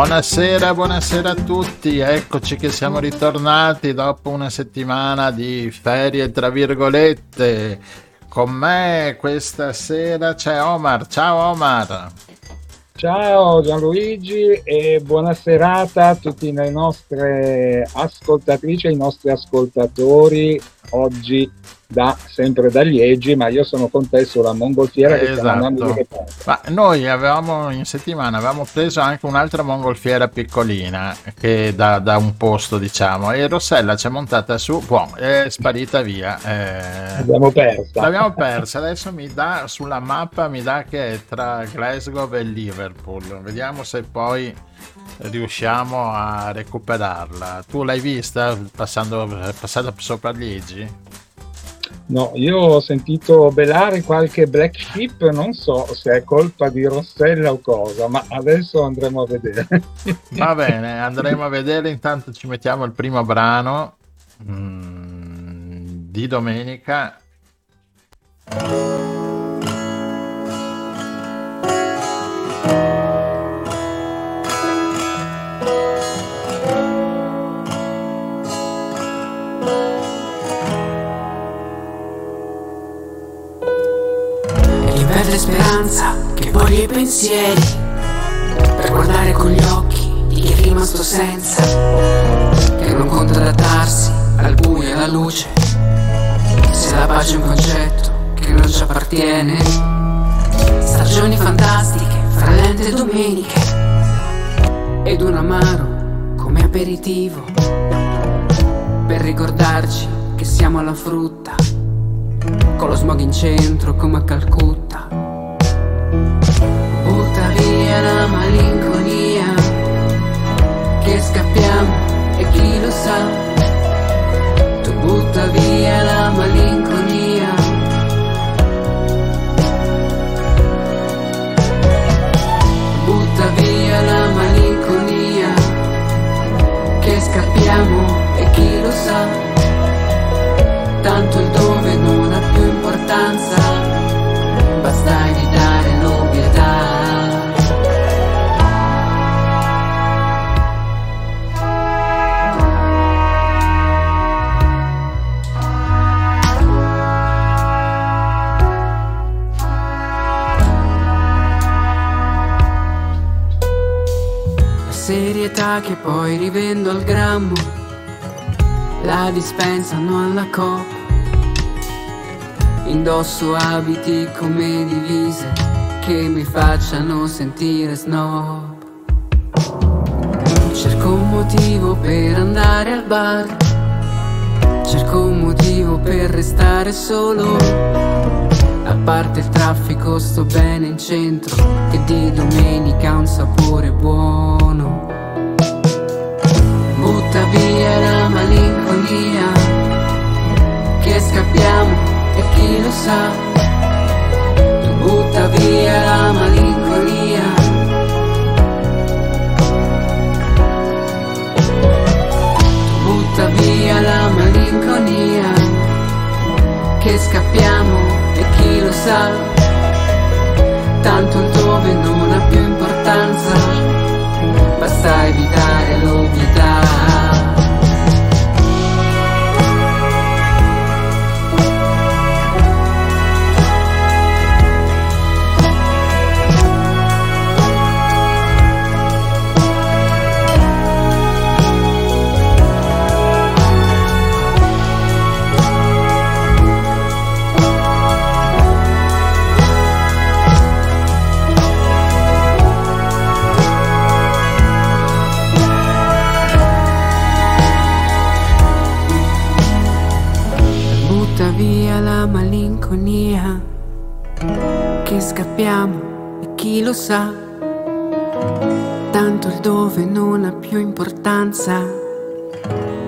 Buonasera, buonasera a tutti, eccoci che siamo ritornati dopo una settimana di ferie tra virgolette. Con me questa sera c'è Omar, ciao Omar. Ciao Gianluigi e buona serata a tutte le nostre ascoltatrici e i nostri ascoltatori. Oggi da, sempre da Liegi, ma io sono con te sulla mongolfiera che stiamo andando di Ma noi avevamo in settimana avevamo preso anche un'altra mongolfiera piccolina che da, da un posto diciamo e Rossella ci è montata su, boh, è sparita via. Eh, l'abbiamo persa. L'abbiamo persa, adesso mi dà sulla mappa mi dà che è tra Glasgow e Liverpool. Vediamo se poi riusciamo a recuperarla. Tu l'hai vista passando, passata sopra Liegi? No, io ho sentito belare qualche black sheep, non so se è colpa di Rossella o cosa, ma adesso andremo a vedere. Va bene, andremo a vedere, intanto ci mettiamo il primo brano mm, di domenica. Speranza che voglia i pensieri per guardare con gli occhi di chi è rimasto senza che non conta adattarsi al buio e alla luce se la pace è un concetto che non ci appartiene. Stagioni fantastiche fra lente domeniche ed un amaro come aperitivo per ricordarci che siamo alla frutta con lo smog in centro come a Calcutta Butta via la malinconia. Che scappiamo e chi lo sa? Tu butta via la malinconia La dispensano alla coppa Indosso abiti come divise che mi facciano sentire snob. Cerco un motivo per andare al bar. Cerco un motivo per restare solo. A parte il traffico sto bene in centro che di domenica ha un sapore buono. Malinconia che scappiamo e chi lo sa, tu butta via la malinconia. Tu butta via la malinconia, che scappiamo e chi lo sa, tanto il dove non ha più importanza, basta evitare l'ovvietà. Lo sa tanto il dove non ha più importanza,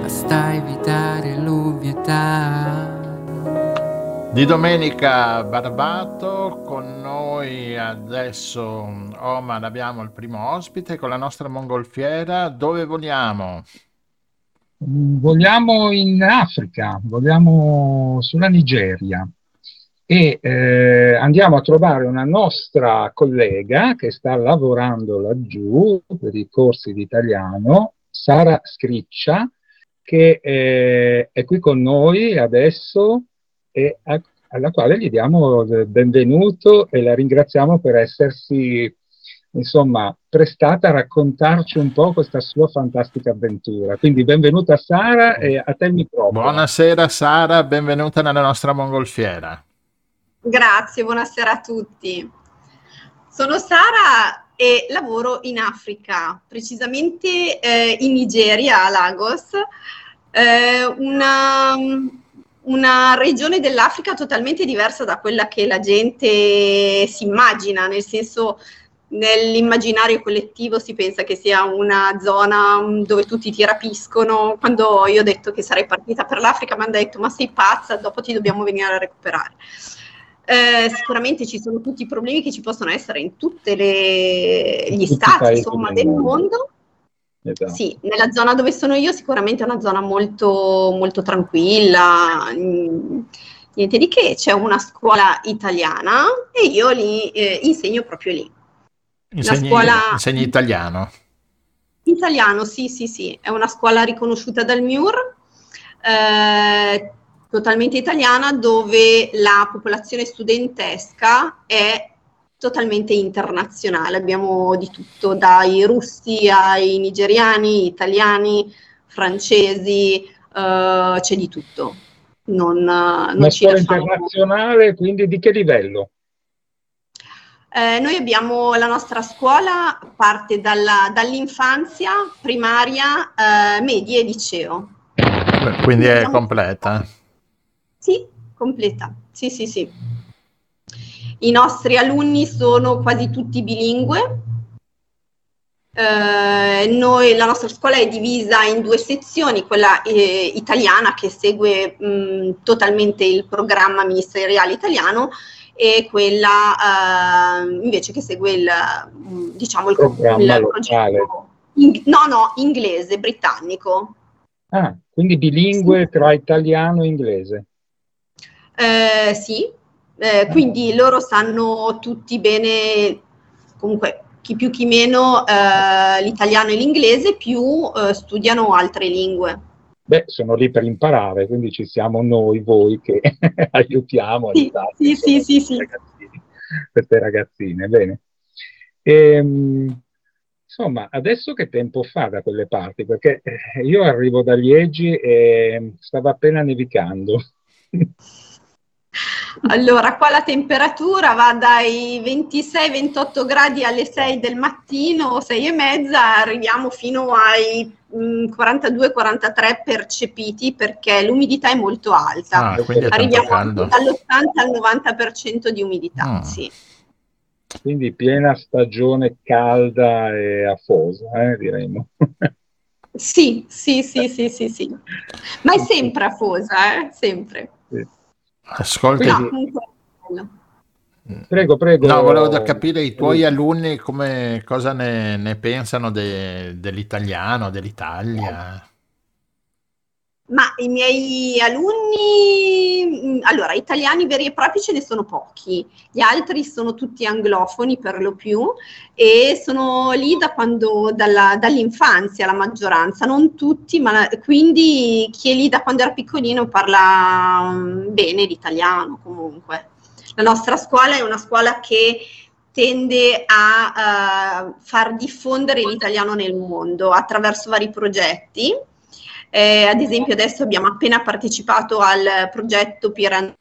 basta evitare l'ovvietà. Di domenica Barbato, con noi adesso Oman abbiamo il primo ospite con la nostra mongolfiera. Dove vogliamo? Vogliamo in Africa, vogliamo sulla Nigeria e eh, andiamo a trovare una nostra collega che sta lavorando laggiù per i corsi di italiano, Sara Scriccia, che eh, è qui con noi adesso e a, alla quale gli diamo il benvenuto e la ringraziamo per essersi insomma, prestata a raccontarci un po' questa sua fantastica avventura. Quindi benvenuta Sara e a te il microfono. Buonasera Sara, benvenuta nella nostra mongolfiera. Grazie, buonasera a tutti. Sono Sara e lavoro in Africa, precisamente eh, in Nigeria, a Lagos, eh, una, una regione dell'Africa totalmente diversa da quella che la gente si immagina, nel senso nell'immaginario collettivo si pensa che sia una zona mm, dove tutti ti rapiscono. Quando io ho detto che sarei partita per l'Africa, mi hanno detto: Ma sei pazza, dopo ti dobbiamo venire a recuperare. Eh, sicuramente ci sono tutti i problemi che ci possono essere in tutti gli stati insomma, del mondo. Esatto. Sì, nella zona dove sono io sicuramente è una zona molto, molto tranquilla, mm, niente di che, c'è una scuola italiana e io li eh, insegno proprio lì. Insegni, scuola... insegni italiano? Italiano, sì, sì, sì, è una scuola riconosciuta dal MIUR, eh, totalmente italiana, dove la popolazione studentesca è totalmente internazionale. Abbiamo di tutto, dai russi ai nigeriani, italiani, francesi, eh, c'è di tutto. Non, non Una scuola internazionale, quindi di che livello? Eh, noi abbiamo la nostra scuola, parte dalla, dall'infanzia, primaria, eh, media e liceo. Quindi è completa? Sì, completa. Sì, sì, sì. I nostri alunni sono quasi tutti bilingue. Eh, noi, la nostra scuola è divisa in due sezioni, quella eh, italiana che segue mh, totalmente il programma ministeriale italiano e quella eh, invece che segue il, diciamo, il, programma il progetto, in, no, no, inglese, britannico. Ah, quindi bilingue tra italiano e inglese. Eh, sì, eh, quindi loro sanno tutti bene, comunque chi più chi meno, eh, l'italiano e l'inglese, più eh, studiano altre lingue. Beh, sono lì per imparare, quindi ci siamo noi, voi che aiutiamo. Sì, sì, sì, sì, sì. Queste ragazzine, bene. Ehm, insomma, adesso che tempo fa da quelle parti? Perché eh, io arrivo da Liegi e stava appena nevicando. Allora, qua la temperatura va dai 26-28 gradi alle 6 del mattino, 6 e mezza, arriviamo fino ai 42-43 mm, percepiti perché l'umidità è molto alta. Ah, arriviamo dall'80 al 90% di umidità, ah. sì. Quindi piena stagione calda e afosa, eh, diremmo. sì, sì, sì, sì, sì, sì. Ma è sempre afosa, eh? sempre. Sì. Ascolta. No, Prego, prego. No, volevo capire i tuoi alunni come, cosa ne, ne pensano de, dell'italiano, dell'Italia. Ma i miei alunni, mm, allora, italiani veri e propri ce ne sono pochi, gli altri sono tutti anglofoni per lo più e sono lì da quando, dalla, dall'infanzia la maggioranza, non tutti, ma quindi chi è lì da quando era piccolino parla mm, bene l'italiano comunque. La nostra scuola è una scuola che tende a uh, far diffondere l'italiano nel mondo attraverso vari progetti eh, ad esempio adesso abbiamo appena partecipato al progetto Piran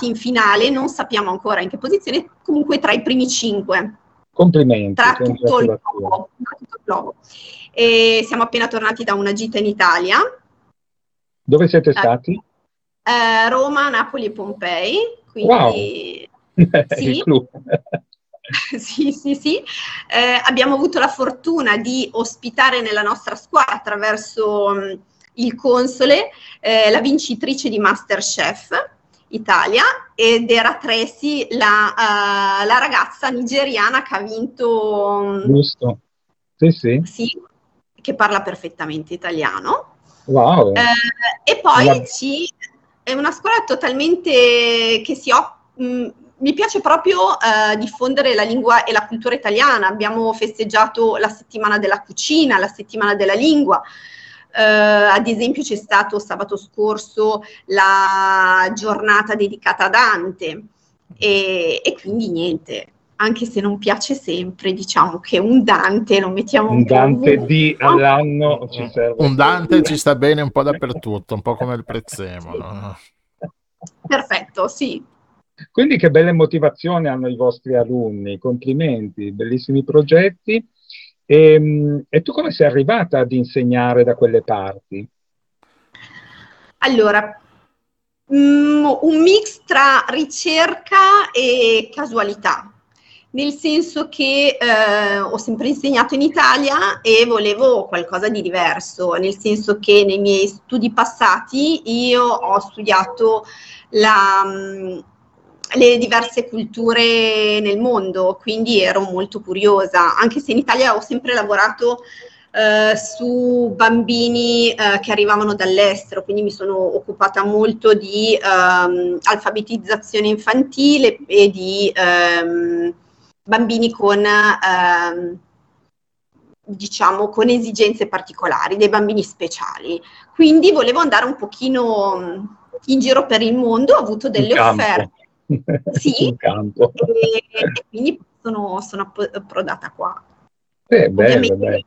in finale, non sappiamo ancora in che posizione, comunque tra i primi cinque. Complimenti. Tra tutto il globo. globo. Siamo appena tornati da una gita in Italia. Dove siete stati? Eh, Roma, Napoli e Pompei. Quindi, wow. Sì. sì, sì, sì. Eh, abbiamo avuto la fortuna di ospitare nella nostra scuola attraverso mh, mm, il console eh, la vincitrice di Masterchef Italia ed era Tracy la, uh, la ragazza nigeriana che ha vinto... Mm, Giusto. Sì, sì. Sì, che parla perfettamente italiano. Wow. Eh, e poi La... ci, è una scuola totalmente che si occupa mm, mi piace proprio eh, diffondere la lingua e la cultura italiana. Abbiamo festeggiato la settimana della cucina, la settimana della lingua. Eh, ad esempio c'è stato sabato scorso la giornata dedicata a Dante e, e quindi niente, anche se non piace sempre, diciamo che un Dante lo mettiamo un, un Dante ovunque. di all'anno ci serve. Un Dante ci sta bene un po' dappertutto, un po' come il prezzemolo. Perfetto, sì. Quindi che belle motivazioni hanno i vostri alunni, complimenti, bellissimi progetti. E, ehm, e tu come sei arrivata ad insegnare da quelle parti? Allora, mm, un mix tra ricerca e casualità, nel senso che eh, ho sempre insegnato in Italia e volevo qualcosa di diverso, nel senso che nei miei studi passati io ho studiato la mm, le diverse culture nel mondo, quindi ero molto curiosa, anche se in Italia ho sempre lavorato eh, su bambini eh, che arrivavano dall'estero, quindi mi sono occupata molto di ehm, alfabetizzazione infantile e di ehm, bambini con, ehm, diciamo, con esigenze particolari, dei bambini speciali. Quindi volevo andare un pochino in giro per il mondo, ho avuto delle offerte sì, campo. E, e quindi sono, sono, approdata qua. Eh, bello, bello.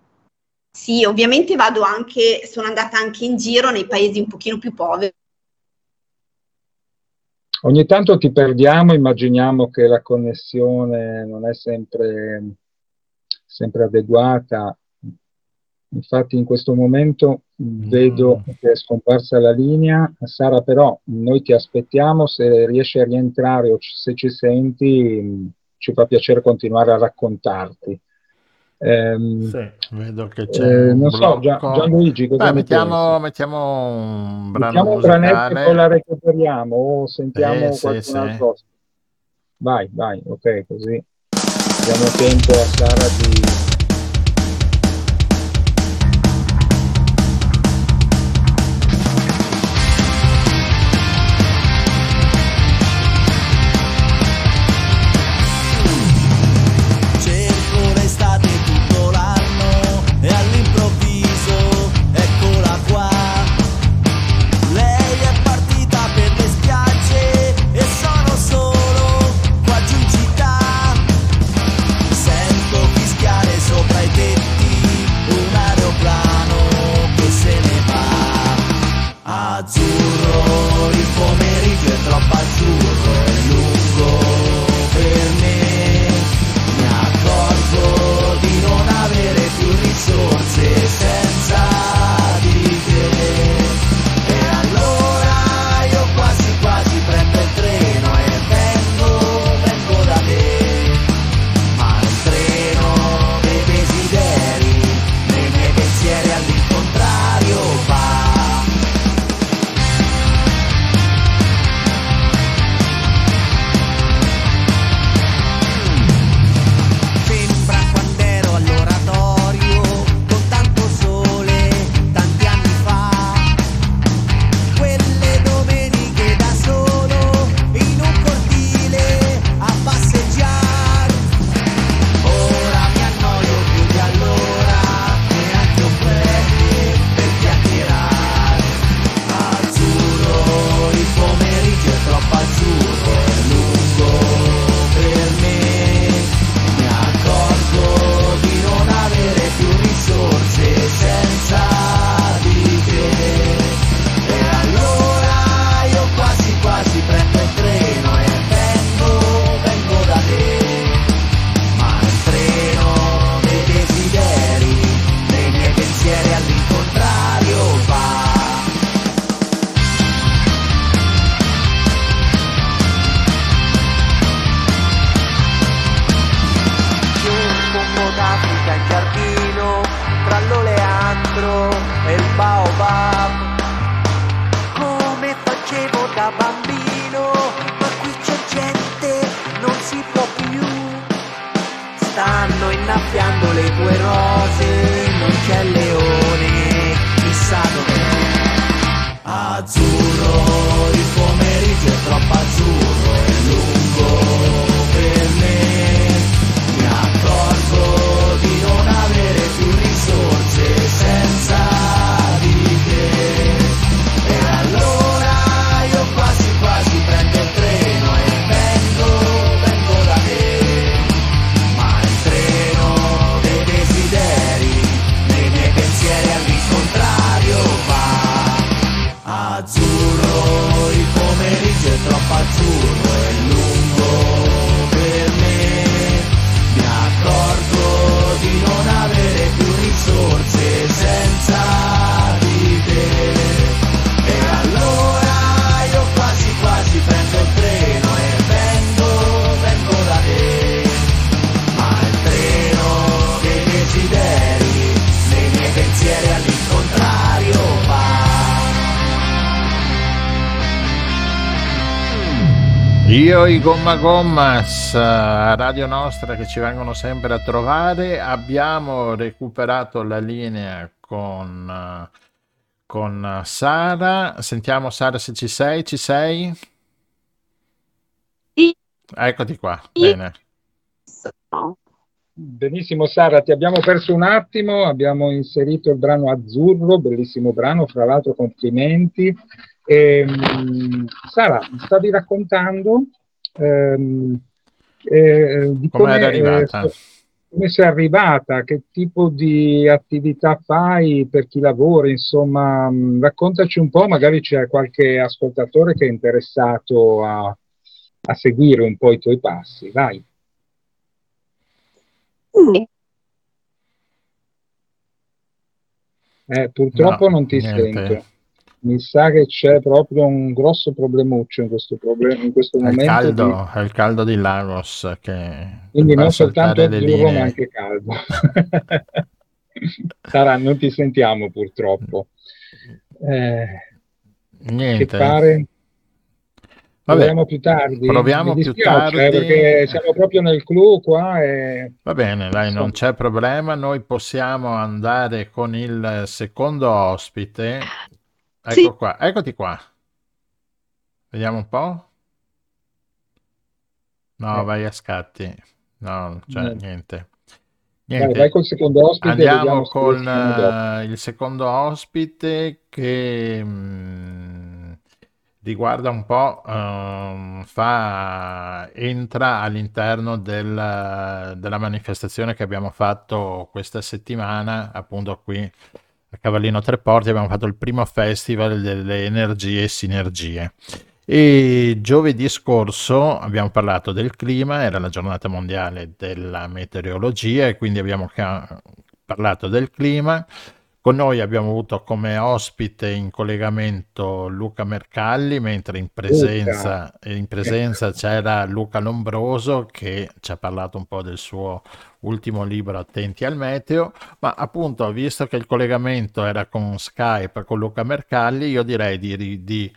Sì, ovviamente vado anche, sono andata anche in giro nei paesi un pochino più poveri. Ogni tanto ti perdiamo, immaginiamo che la connessione non è sempre, sempre adeguata. Infatti in questo momento vedo mm. che è scomparsa la linea. Sara, però noi ti aspettiamo, se riesci a rientrare o se ci senti, ci fa piacere continuare a raccontarti. Ehm, sì, vedo che c'è. Eh, non so, Gian, Gianluigi, cosa Beh, mettiamo, mettiamo, un brano mettiamo musicale. un branetto e poi la recuperiamo o sentiamo eh, qualcun sì, altro. Sì. Vai, vai, ok, così diamo tempo a Sara di Io i Gomma Gommas a Radio Nostra che ci vengono sempre a trovare, abbiamo recuperato la linea con, eh, con Sara. Sentiamo Sara se ci sei, ci sei? Sì. Eccoti qua, Sì. bene. Benissimo Sara, ti abbiamo perso un attimo, abbiamo inserito il brano Azzurro, bellissimo brano, fra l'altro complimenti. Ehm, Sara, mi stavi raccontando ehm, eh, di Come come, era eh, arrivata? come sei arrivata, che tipo di attività fai, per chi lavora, insomma, mh, raccontaci un po', magari c'è qualche ascoltatore che è interessato a, a seguire un po' i tuoi passi, vai. Sì. Eh, purtroppo No, non ti niente. sento. Mi sa che c'è proprio un grosso problemuccio in questo, proble- in questo momento. di- caldo, è il caldo di Lagos che Quindi non soltanto azzurro, ma anche caldo. Sara, non ti sentiamo purtroppo. Eh, che Niente. fare? Vabbè, Proviamo più tardi. proviamo Mi più dispiace, eh, tardi. perché siamo proprio nel clou qua e Va bene, dai, non c'è problema. Noi possiamo andare con il secondo ospite. Ecco Sì. qua, eccoti qua. Vediamo un po'. No, eh, vai a scatti. No, cioè no. niente. Vai, vai Niente. col secondo ospite Andiamo con dopo. eh, il secondo ospite che mm, riguarda un po', ehm, fa, entra all'interno del- della manifestazione che abbiamo fatto questa settimana, appunto qui a Cavallino Treporti, abbiamo fatto il primo festival delle energie e sinergie. E giovedì scorso abbiamo parlato del clima, era la giornata mondiale della meteorologia e quindi abbiamo ca- parlato del clima. Con noi abbiamo avuto come ospite in collegamento Luca Mercalli, mentre in presenza, in presenza c'era Luca Lombroso che ci ha parlato un po' del suo ultimo libro Attenti al meteo, ma appunto visto che il collegamento era con Skype con Luca Mercalli, io direi di, di-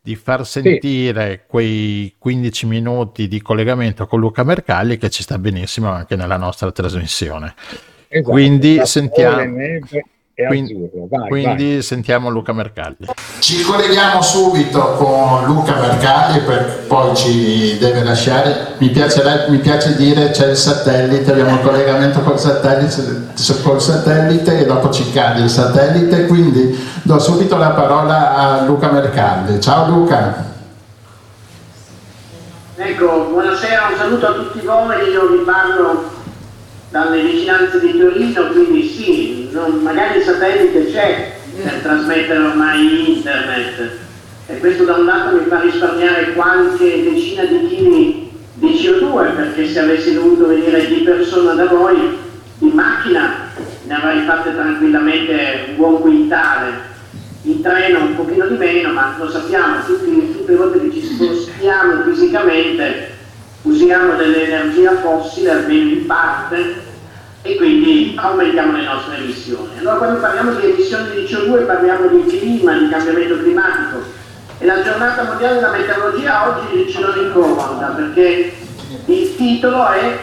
di far sì, sentire quei 15 minuti di collegamento con Luca Mercalli che ci sta benissimo anche nella nostra trasmissione. esatto, Quindi sole, sentiamo, neve e quin- azzurro. Vai, vai. quindi sentiamo Luca Mercalli. Ci colleghiamo subito con Luca Mercalli, per poi ci deve lasciare. Mi piace, mi piace dire c'è il satellite, abbiamo il collegamento col satellite, col satellite e dopo ci cade il satellite, quindi do subito la parola a Luca Mercalli. Ciao Luca. Ecco, buonasera, un saluto a tutti voi, io vi parlo dalle vicinanze di Torino, quindi sì, non- magari il satellite c'è per trasmettere ormai internet. E questo da un lato mi fa risparmiare qualche decina di chili di CO2 perché se avessi dovuto venire di persona da voi in macchina ne avrei fatte tranquillamente un buon quintale. In treno un pochino di meno, ma lo sappiamo, tutti- tutte le volte che ci spostiamo fisicamente usiamo dell'energia fossile, almeno in parte, e quindi aumentiamo le nostre emissioni. Allora quando parliamo di emissioni di CO2 parliamo di clima, di cambiamento climatico e la giornata mondiale della meteorologia oggi ce lo ricorda perché il titolo è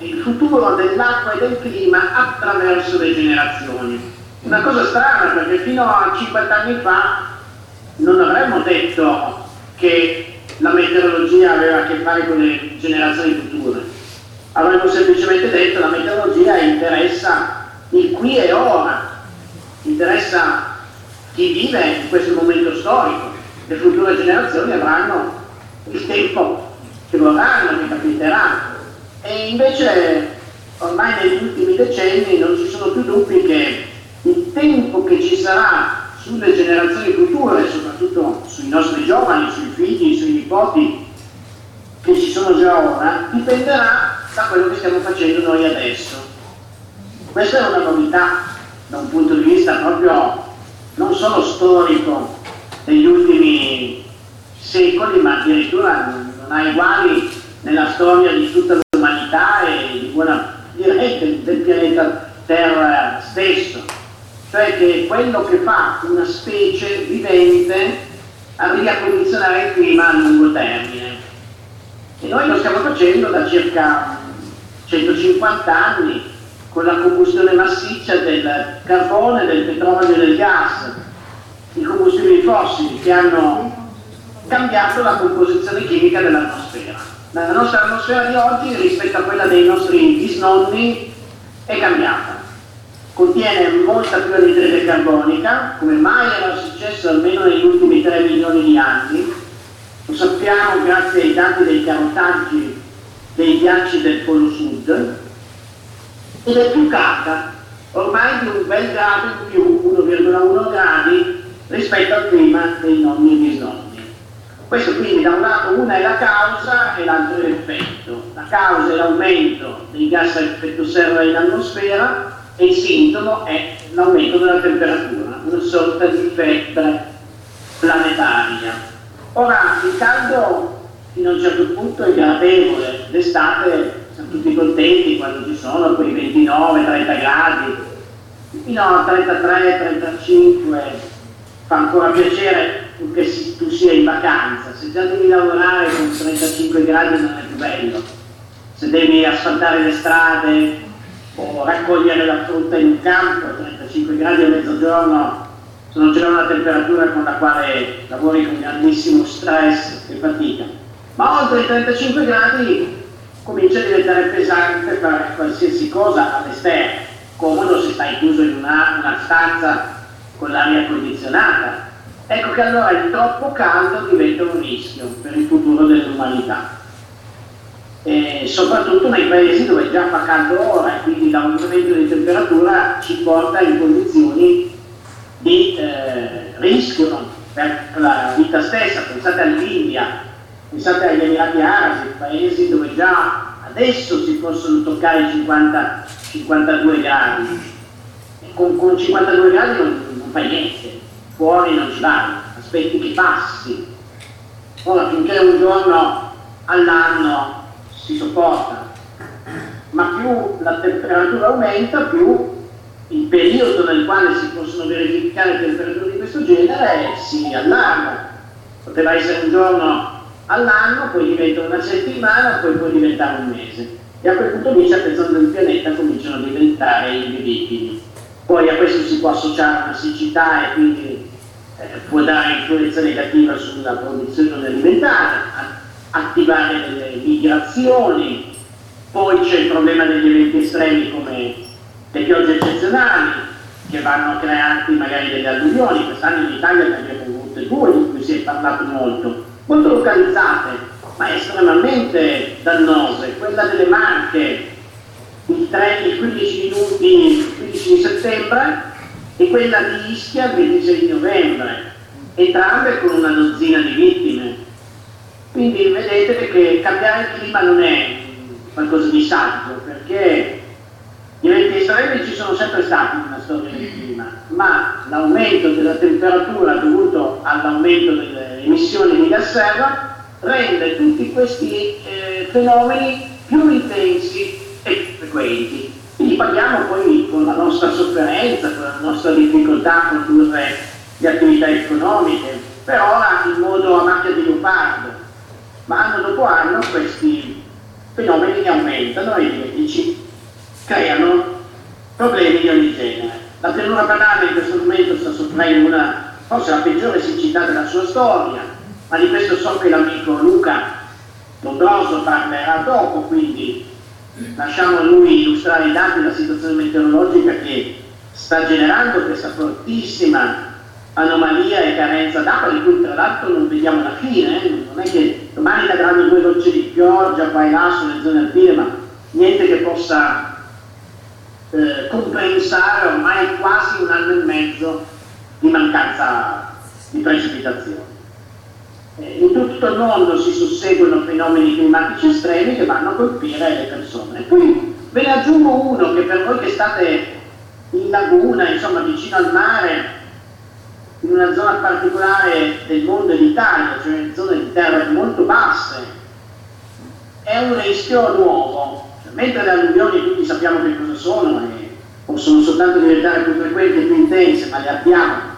il futuro dell'acqua e del clima attraverso le generazioni. Una cosa strana perché fino a 50 anni fa non avremmo detto che la meteorologia aveva a che fare con le generazioni future. Avremmo semplicemente detto la meteorologia interessa il qui e ora, interessa chi vive in questo momento storico. Le future generazioni avranno il tempo che vorranno, che capiterà. E invece ormai negli ultimi decenni non ci sono più dubbi che il tempo che ci sarà sulle generazioni future, soprattutto sui nostri giovani, sui figli, sui nipoti che ci sono già ora, dipenderà da quello che stiamo facendo noi adesso. Questa è una novità da un punto di vista proprio non solo storico degli ultimi secoli, ma addirittura non ha uguali nella storia di tutta l'umanità e di buona direi del, del pianeta Terra stesso cioè che quello che fa una specie vivente arrivi a condizionare il clima a lungo termine. E noi lo stiamo facendo da circa 150 anni con la combustione massiccia del carbone, del petrolio e del gas, i combustibili fossili che hanno cambiato la composizione chimica dell'atmosfera. La nostra atmosfera di oggi rispetto a quella dei nostri bisnonni è cambiata contiene molta più anidride carbonica, come mai era successo almeno negli ultimi 3 milioni di anni. Lo sappiamo grazie ai dati dei carotaggi dei ghiacci del Polo Sud, ed è più calda, ormai di un bel grado in più, 1,1 gradi, rispetto al clima dei nonni e bisnonni. Questo quindi da un lato una è la causa e l'altro è l'effetto. La causa è l'aumento dei gas a effetto serra in atmosfera, e il sintomo è l'aumento della temperatura, una sorta di febbre planetaria. Ora, il caldo fino a un certo punto è gradevole, d'estate siamo tutti contenti quando ci sono quei 29-30 gradi, fino a 33-35 fa ancora piacere che tu sia in vacanza, se già devi lavorare con 35 gradi non è più bello, se devi asfaltare le strade o raccogliere la frutta in un campo, 35 gradi a mezzogiorno sono già una temperatura con la quale lavori con grandissimo stress e fatica. Ma oltre i 35 gradi comincia a diventare pesante fare qualsiasi cosa all'esterno, comodo se stai chiuso in una, una stanza con l'aria condizionata. Ecco che allora il troppo caldo diventa un rischio per il futuro dell'umanità eh, soprattutto nei paesi dove già fa caldo ora e quindi l'aumento di temperatura ci porta in condizioni di eh, rischio per la vita stessa. Pensate all'India, pensate agli Emirati Arabi, paesi dove già adesso si possono toccare i 50, 52 gradi. E con, con 52 gradi non, non fai niente, fuori non ci vai, aspetti che passi. Ora finché un giorno all'anno si sopporta, ma più la temperatura aumenta, più il periodo nel quale si possono verificare temperature di questo genere si allarga. Poteva essere un giorno all'anno, poi diventa una settimana, poi può diventare un mese. E a quel punto lì certe zone del pianeta cominciano a diventare invivibili. Poi a questo si può associare una siccità e quindi eh, può dare influenza negativa sulla produzione alimentare, attivare delle migrazioni, poi c'è il problema degli eventi estremi come le piogge eccezionali che vanno a crearti magari delle alluvioni, quest'anno in Italia ne abbiamo avute due di cui si è parlato molto, molto localizzate ma estremamente dannose, quella delle Marche il, 3, il 15 minuti, il 15 di settembre e quella di Ischia il 26 di novembre, entrambe con una dozzina di vittime. Quindi vedete che cambiare il clima non è qualcosa di saggio, perché gli eventi estremi ci sono sempre stati nella storia del clima, ma l'aumento della temperatura dovuto all'aumento delle emissioni di gas serra rende tutti questi eh, fenomeni più intensi e frequenti. Quindi paghiamo poi con la nostra sofferenza, con la nostra difficoltà a condurre le attività economiche, per ora in modo a macchia di leopardo, ma anno dopo anno questi fenomeni aumentano e ci creano problemi di ogni genere. La pianura padana in questo momento sta soffrendo una, forse la peggiore siccità della sua storia, ma di questo so che l'amico Luca Lombroso parlerà dopo, quindi lasciamo a lui illustrare i dati della situazione meteorologica che sta generando questa fortissima anomalia e carenza d'acqua di cui tra l'altro non vediamo la fine, eh? non è che domani cadranno due gocce di pioggia qua e là sulle zone alpine, ma niente che possa eh, compensare ormai quasi un anno e mezzo di mancanza di precipitazioni. Eh, in tutto il mondo si susseguono fenomeni climatici estremi che vanno a colpire le persone. Poi ve ne aggiungo uno che per voi che state in laguna, insomma vicino al mare, in una zona particolare del mondo e d'Italia, cioè in zone di terra molto basse, è un rischio nuovo. Cioè, mentre le alluvioni tutti sappiamo che cosa sono e possono soltanto diventare più frequenti e più intense, ma le abbiamo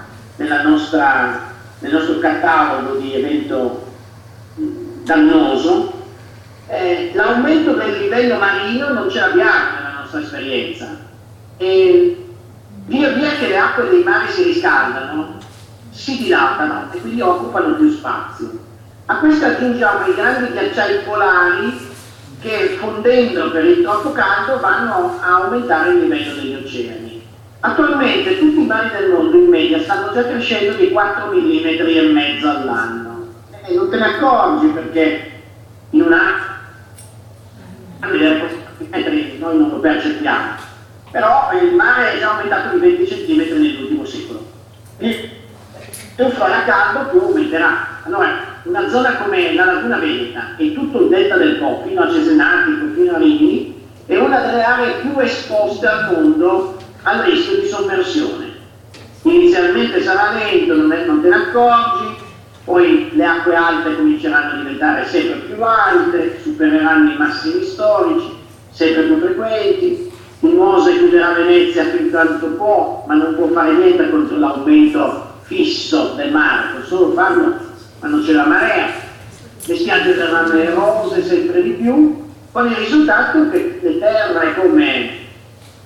nostra, nel nostro catalogo di evento dannoso, eh, l'aumento del livello marino non ce l'abbiamo nella nostra esperienza. E via via che le acque dei mari si riscaldano, si dilatano e quindi occupano più spazio. A questo aggiungiamo i grandi ghiacciai polari che fondendo per il troppo caldo vanno a aumentare il livello degli oceani. Attualmente tutti i mari del mondo in media stanno già crescendo di 4 mm e mezzo all'anno e non te ne accorgi perché in un anno noi non lo percepiamo però il mare è già aumentato di 20 cm nell'ultimo secolo più farà caldo più aumenterà. Allora, una zona come la Laguna Veneta e tutto il delta del Po, fino a Cesenati, fino a Rimini, è una delle aree più esposte al mondo al rischio di sommersione. Inizialmente sarà lento, non, è, non te ne accorgi, poi le acque alte cominceranno a diventare sempre più alte, supereranno i massimi storici, sempre più frequenti, il Mose chiuderà Venezia fin quanto può, ma non può fare niente contro l'aumento fisso del può solo farlo quando c'è la marea, le spiagge verranno erose sempre di più, con il risultato che le terre come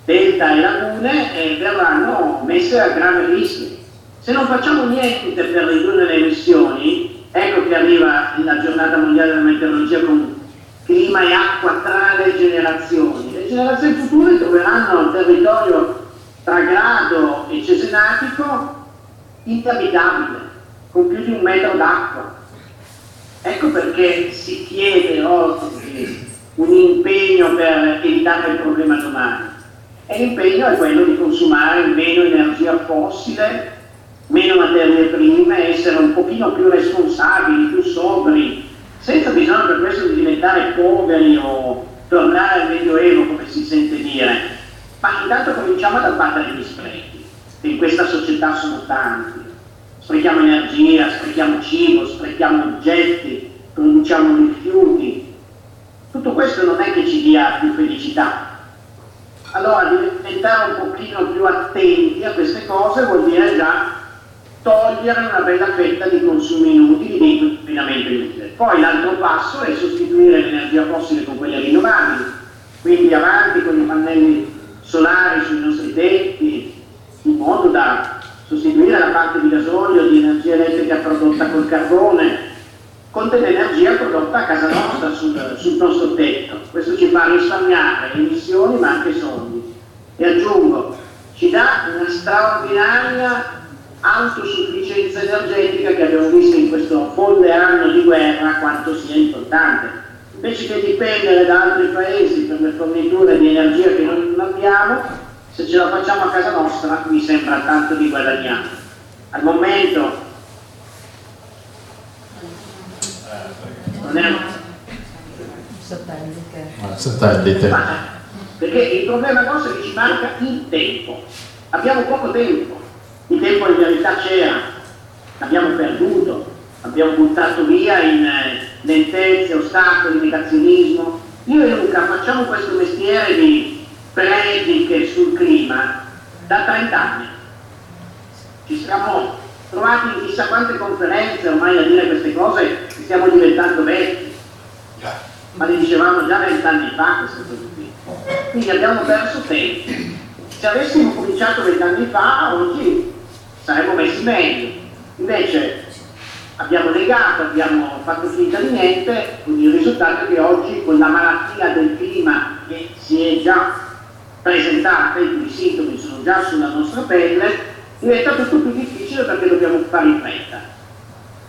delta e lagune eh, verranno messe a grave rischio. Se non facciamo niente per ridurre le emissioni, ecco che arriva la giornata mondiale della meteorologia con clima e acqua tra le generazioni. Le generazioni future troveranno il territorio tra Grado e Cesenatico inabitabile, con più di un metro d'acqua. Ecco perché si chiede oggi un impegno per evitare il problema domani. E l'impegno è quello di consumare meno energia fossile, meno materie prime, essere un pochino più responsabili, più sobri, senza bisogno per questo di diventare poveri o tornare al medioevo come si sente dire, ma intanto cominciamo ad abbattere gli sprechi in questa società sono tanti. Sprechiamo energia, sprechiamo cibo, sprechiamo oggetti, produciamo rifiuti. Tutto questo non è che ci dia più felicità. Allora diventare un pochino più attenti a queste cose vuol dire già togliere una bella fetta di consumi inutili, di inquinamento inutile. Poi l'altro passo è sostituire l'energia fossile con quelle rinnovabili, quindi avanti con i pannelli solari sui nostri tetti, in modo da sostituire la parte di gasolio, di energia elettrica prodotta col carbone, con dell'energia prodotta a casa nostra sul, sul nostro tetto. Questo ci fa risparmiare emissioni ma anche soldi. E aggiungo, ci dà una straordinaria autosufficienza energetica che abbiamo visto in questo folle anno di guerra quanto sia importante. Invece che dipendere da altri paesi per le forniture di energia che non abbiamo, se ce la facciamo a casa nostra mi sembra tanto di guadagnare. Al momento non è satellite. perché il problema nostro è che ci manca il tempo. Abbiamo poco tempo. Il tempo in verità c'era, l'abbiamo perduto, abbiamo buttato via in eh, lentezze, ostacoli, negazionismo Io e Luca facciamo questo mestiere di prediche sul clima da 30 anni. Ci siamo trovati in chissà quante conferenze ormai a dire queste cose e stiamo diventando vecchi. Ma le dicevamo già vent'anni fa queste cose qui. Quindi abbiamo perso tempo. Se avessimo cominciato vent'anni fa, oggi saremmo messi meglio. Invece abbiamo negato, abbiamo fatto finta di niente, quindi il risultato è che oggi con la malattia del clima che si è già presentata, i cui sintomi sono già sulla nostra pelle, diventa tutto più difficile perché dobbiamo fare in fretta.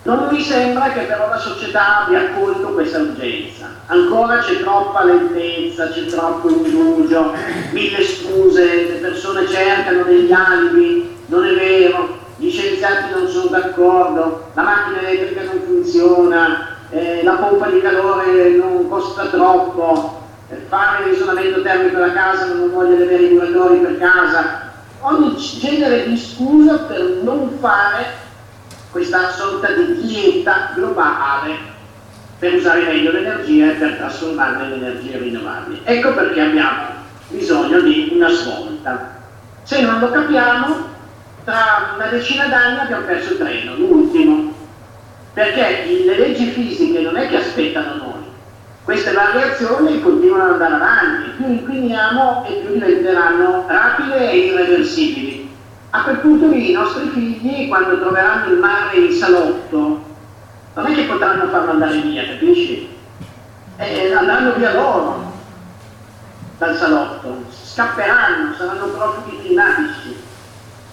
Non mi sembra che però la società abbia accolto questa urgenza. Ancora c'è troppa lentezza, c'è troppo indugio, mille scuse, le persone cercano degli alibi, non è vero, gli scienziati non sono d'accordo, la macchina elettrica non funziona, eh, la pompa di calore non costa troppo, fare l'isolamento termico da casa non voglio avere regolatori per casa. Ogni genere di scusa per non fare questa sorta di dieta globale per usare meglio l'energia e per trasformarla in energie rinnovabili. Ecco perché abbiamo bisogno di una svolta. Se non lo capiamo, tra una decina d'anni abbiamo perso il treno, l'ultimo, perché le leggi fisiche non è che aspettano noi, queste variazioni continuano ad andare avanti, più inquiniamo e più diventeranno rapide e irreversibili. A quel punto lì i nostri figli, quando troveranno il mare in salotto, non è che potranno farlo andare via, capisci? Eh, andranno via loro dal salotto, scapperanno, saranno profughi climatici.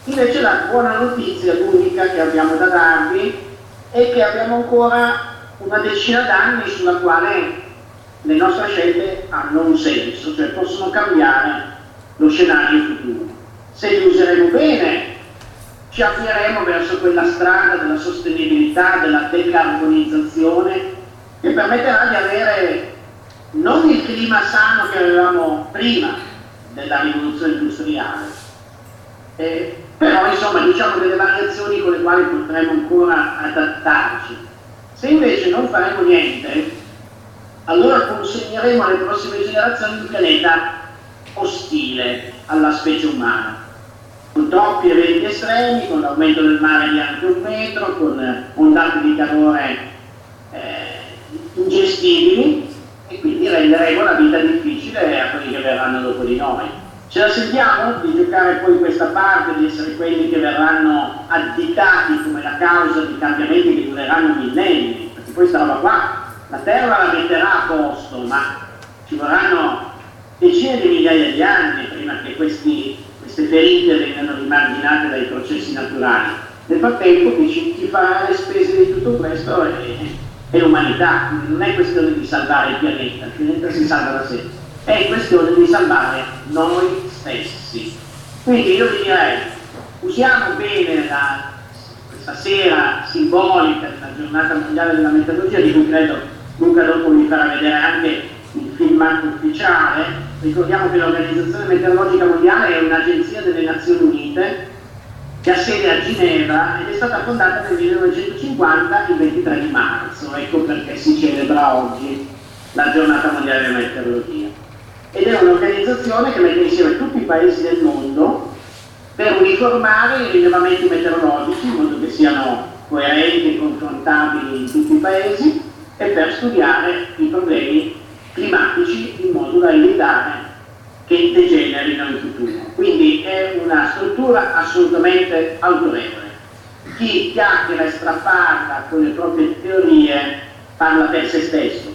Invece la buona notizia, l'unica che abbiamo da darvi, è che abbiamo ancora una decina d'anni sulla quale le nostre scelte hanno un senso, cioè possono cambiare lo scenario futuro. Se li useremo bene, ci avvieremo verso quella strada della sostenibilità, della decarbonizzazione, che permetterà di avere non il clima sano che avevamo prima della rivoluzione industriale, eh, però insomma diciamo delle variazioni con le quali potremo ancora adattarci. Se invece non faremo niente, allora consegneremo alle prossime generazioni un pianeta ostile alla specie umana, con troppi eventi estremi, con l'aumento del mare di anche un metro, con ondate di calore eh, ingestibili e quindi renderemo la vita difficile a quelli che verranno dopo di noi. Ce la sentiamo di giocare poi questa parte, di essere quelli che verranno additati come la causa di cambiamenti che dureranno millenni, perché poi sta roba qua, la Terra la metterà a posto, ma ci vorranno decine di migliaia di anni prima che questi, queste ferite vengano rimarginate dai processi naturali. Nel frattempo chi, ci, chi farà le spese di tutto questo è, è l'umanità, non è questione di salvare il pianeta, il pianeta si salva da sé è questione di salvare noi stessi. Quindi io direi, usiamo bene la, questa sera simbolica della giornata mondiale della metodologia, di cui credo Luca dopo vi farà vedere anche il filmato ufficiale. Ricordiamo che l'Organizzazione Meteorologica Mondiale è un'agenzia delle Nazioni Unite che ha sede a Ginevra ed è stata fondata nel 1950 il 23 di marzo, ecco perché si celebra oggi la giornata mondiale della meteorologia. Ed è un'organizzazione che mette insieme tutti i paesi del mondo per uniformare i rilevamenti meteorologici in modo che siano coerenti e confrontabili in tutti i paesi e per studiare i problemi climatici in modo da evitare che degenerino in futuro. Quindi è una struttura assolutamente autorevole. Chi chiacchiera e straparla con le proprie teorie parla per se stesso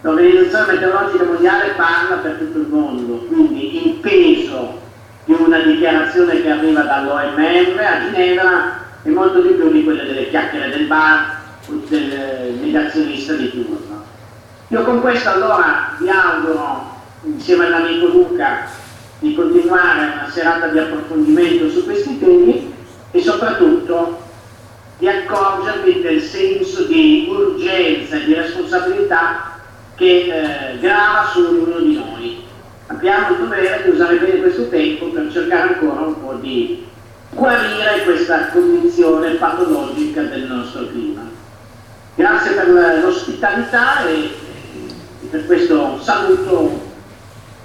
L'Organizzazione Meteorologica Mondiale parla per tutto il mondo, quindi il peso di una dichiarazione che arriva dall'OMM a Ginevra è molto di più di quelle delle chiacchiere del bar del negazionista di turno. Io con questo allora vi auguro, insieme all'amico Luca, di continuare una serata di approfondimento su questi temi e soprattutto di accorgervi del senso di urgenza e di responsabilità che eh, grava su ognuno di noi. Abbiamo il dovere di usare bene questo tempo per cercare ancora un po' di guarire questa condizione patologica del nostro clima. Grazie per l'ospitalità e per questo saluto,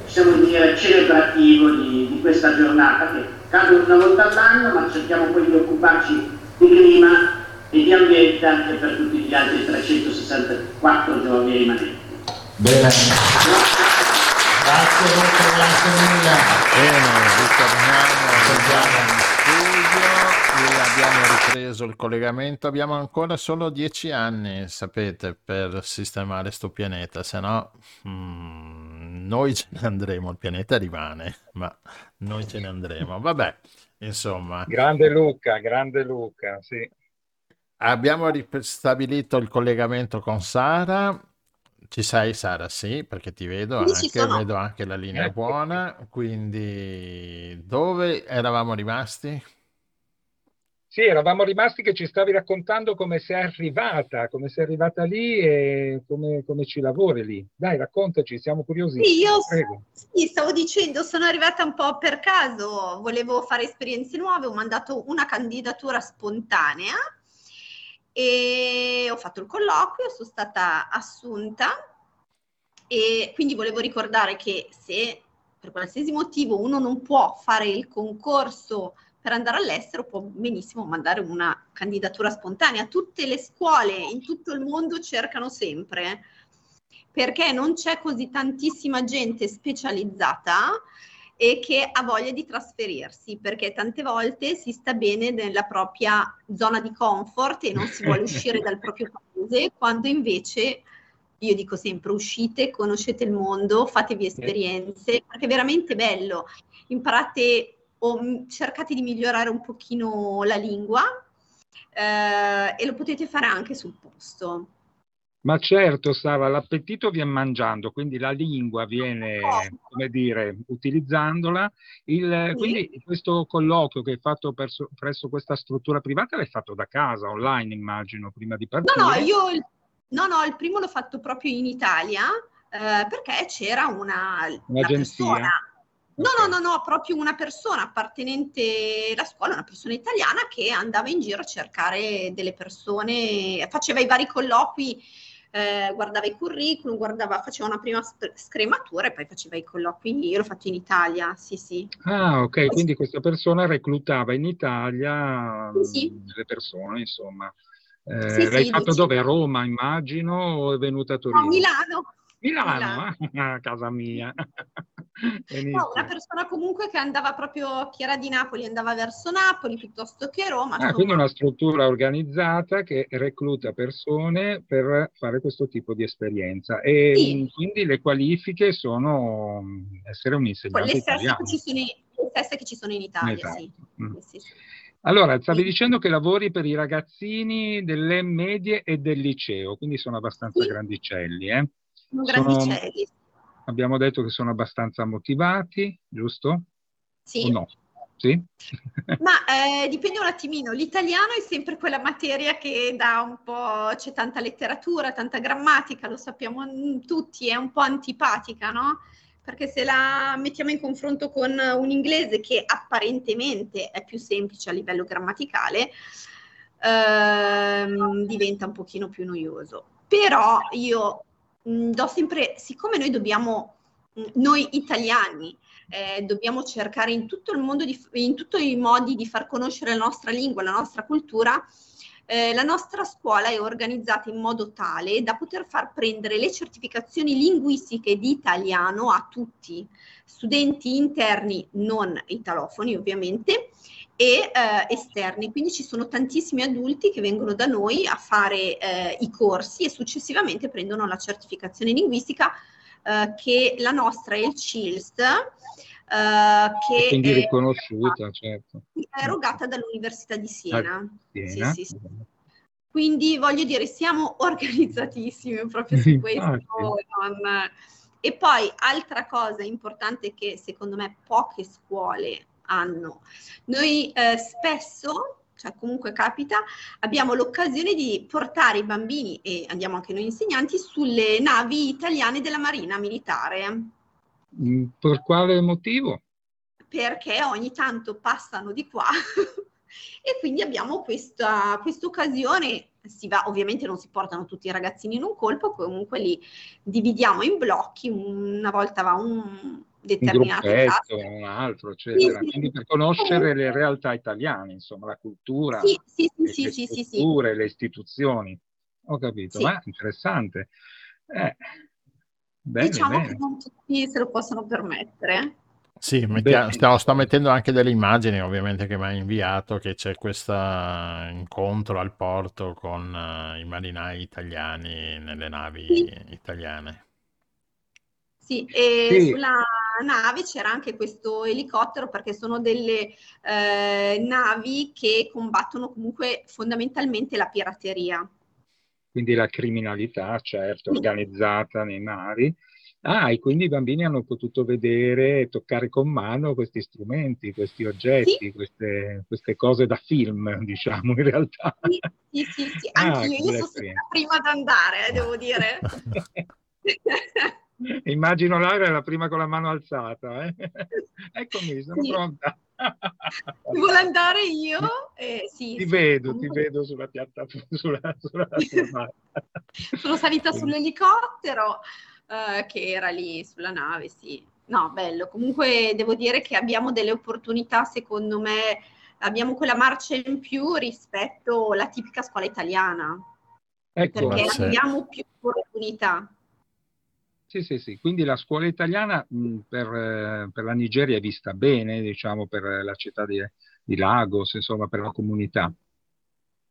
possiamo dire, celebrativo di, di questa giornata che cade una volta all'anno, ma cerchiamo poi di occuparci di clima e di ambiente anche per tutti gli altri 364 giorni rimanenti. Bene. Grazie Luca, grazie mille. Bene, ritorniamo, ritorniamo in studio abbiamo ripreso il collegamento. Abbiamo ancora solo dieci anni, sapete, per sistemare sto pianeta, se no mm, noi ce ne andremo, il pianeta rimane, ma noi ce ne andremo. Vabbè, insomma. Grande Luca, grande Luca, sì. Abbiamo ristabilito il collegamento con Sara. Ci sei Sara? Sì, perché ti vedo anche, vedo anche la linea Ecco. buona. Quindi dove eravamo rimasti? Sì, eravamo rimasti che ci stavi raccontando come sei arrivata, come sei arrivata lì e come, come ci lavori lì. Dai, raccontaci, siamo curiosi. Sì, io Prego. sì, stavo dicendo, sono arrivata un po' per caso, volevo fare esperienze nuove, ho mandato una candidatura spontanea e ho fatto il colloquio, sono stata assunta e quindi volevo ricordare che se per qualsiasi motivo uno non può fare il concorso per andare all'estero, può benissimo mandare una candidatura spontanea. Tutte le scuole in tutto il mondo cercano sempre perché non c'è così tantissima gente specializzata e che ha voglia di trasferirsi, perché tante volte si sta bene nella propria zona di comfort e non si vuole uscire dal proprio paese, quando invece io dico sempre uscite, conoscete il mondo, fatevi esperienze, perché è veramente bello. Imparate o cercate di migliorare un pochino la lingua eh, e lo potete fare anche sul posto. Ma certo, Sara, l'appetito viene mangiando, quindi la lingua viene, come dire, utilizzandola. Il- Sì. Quindi questo colloquio che hai fatto perso- presso questa struttura privata l'hai fatto da casa, online immagino, prima di No, partire? no, io il, no, no, il primo l'ho fatto proprio in Italia eh, perché c'era una, una Un'agenzia? persona. No, no, no, no, proprio una persona appartenente alla scuola, una persona italiana che andava in giro a cercare delle persone, faceva i vari colloqui, eh, guardava i curriculum, guardava, faceva una prima scrematura e poi faceva i colloqui. Io l'ho fatto in Italia, sì, sì. Ah, ok, quindi questa persona reclutava in Italia Sì, mh, le persone, insomma. Eh, Sì, l'hai sì, fatto diciamo- dove? A Roma, immagino, o è venuta a No, Torino? Milano. Milano, eh? a casa mia. No, una persona comunque che andava proprio, chi era di Napoli, andava verso Napoli piuttosto che Roma. Ah, quindi una struttura organizzata che recluta persone per fare questo tipo di esperienza e Sì. mh, quindi le qualifiche sono mh, essere un insegnante stesse, ci sono in, le stesse che ci sono in Italia, Esatto. sì. Mm. Sì, sì. Allora, stavi dicendo che lavori per i ragazzini delle medie e del liceo, quindi sono abbastanza grandicelli, eh? Sono- grandicelli. Abbiamo detto che sono abbastanza motivati, giusto? Sì. O no? Sì? Ma eh, dipende un attimino, l'italiano è sempre quella materia che dà un po', c'è tanta letteratura, tanta grammatica, lo sappiamo tutti, è un po' antipatica, no? Perché se la mettiamo in confronto con un inglese che apparentemente è più semplice a livello grammaticale, ehm, diventa un pochino più noioso. Però io mh, do sempre, siccome noi dobbiamo, mh, noi italiani, eh, dobbiamo cercare in tutto il mondo, di, in tutti i modi di far conoscere la nostra lingua, la nostra cultura. Eh, la nostra scuola è organizzata in modo tale da poter far prendere le certificazioni linguistiche di italiano a tutti, studenti interni non italofoni ovviamente e eh, esterni. Quindi ci sono tantissimi adulti che vengono da noi a fare eh, i corsi e successivamente prendono la certificazione linguistica eh, che la nostra è il CILST, eh, che quindi è, riconosciuta, certo. è erogata dall'Università di Siena. Siena. Sì, sì, sì. Quindi voglio dire, siamo organizzatissimi proprio su questo. Non- E poi altra cosa importante che secondo me poche scuole hanno, noi eh, spesso, cioè comunque capita, abbiamo l'occasione di portare i bambini e andiamo anche noi insegnanti sulle navi italiane della Marina Militare. Mm, Per quale motivo? perché ogni tanto passano di qua e quindi abbiamo questa questa occasione si va, ovviamente non si portano tutti i ragazzini in un colpo, comunque li dividiamo in blocchi, una volta va un determinato un un altro, eccetera. Sì, sì, Quindi per conoscere le realtà italiane, insomma, la cultura, sì, sì, le, sì, le sì, sì, strutture, le istituzioni. Ho capito, ma interessante. Eh, bene, diciamo bene. che non tutti se lo possono permettere. Sì, mettia- stiamo- sto mettendo anche delle immagini, ovviamente, che mi ha inviato, che c'è questo incontro al porto con eh, i marinai italiani nelle navi Sì. italiane. Sì, e Sì, sulla nave c'era anche questo elicottero perché sono delle eh, navi che combattono comunque fondamentalmente la pirateria. quindi la criminalità, certo, Sì. organizzata nei mari. Ah, e quindi i bambini hanno potuto vedere e toccare con mano questi strumenti, questi Sì, oggetti, queste, queste cose da film, diciamo, in realtà. sì, sì, sì, sì. Ah, Anch'io, che io bella sono stata prima ad andare, eh, devo dire. Immagino Lara è la prima con la mano alzata. eh. Eccomi, sono Sì. pronta. Chi vuole andare io? Eh, sì, Ti sì, vedo, ti comunque vedo sulla piattaforma, sulla, sulla sono salita sull'elicottero eh, che era lì sulla nave, sì. No, bello. Comunque devo dire che abbiamo delle opportunità, secondo me, abbiamo quella marcia in più rispetto alla tipica scuola italiana, Ecco, perché Ma sì. abbiamo più opportunità. Sì, sì, sì. Quindi la scuola italiana mh, per, eh, per la Nigeria è vista bene, diciamo, per la città di, di Lagos, insomma, per la comunità.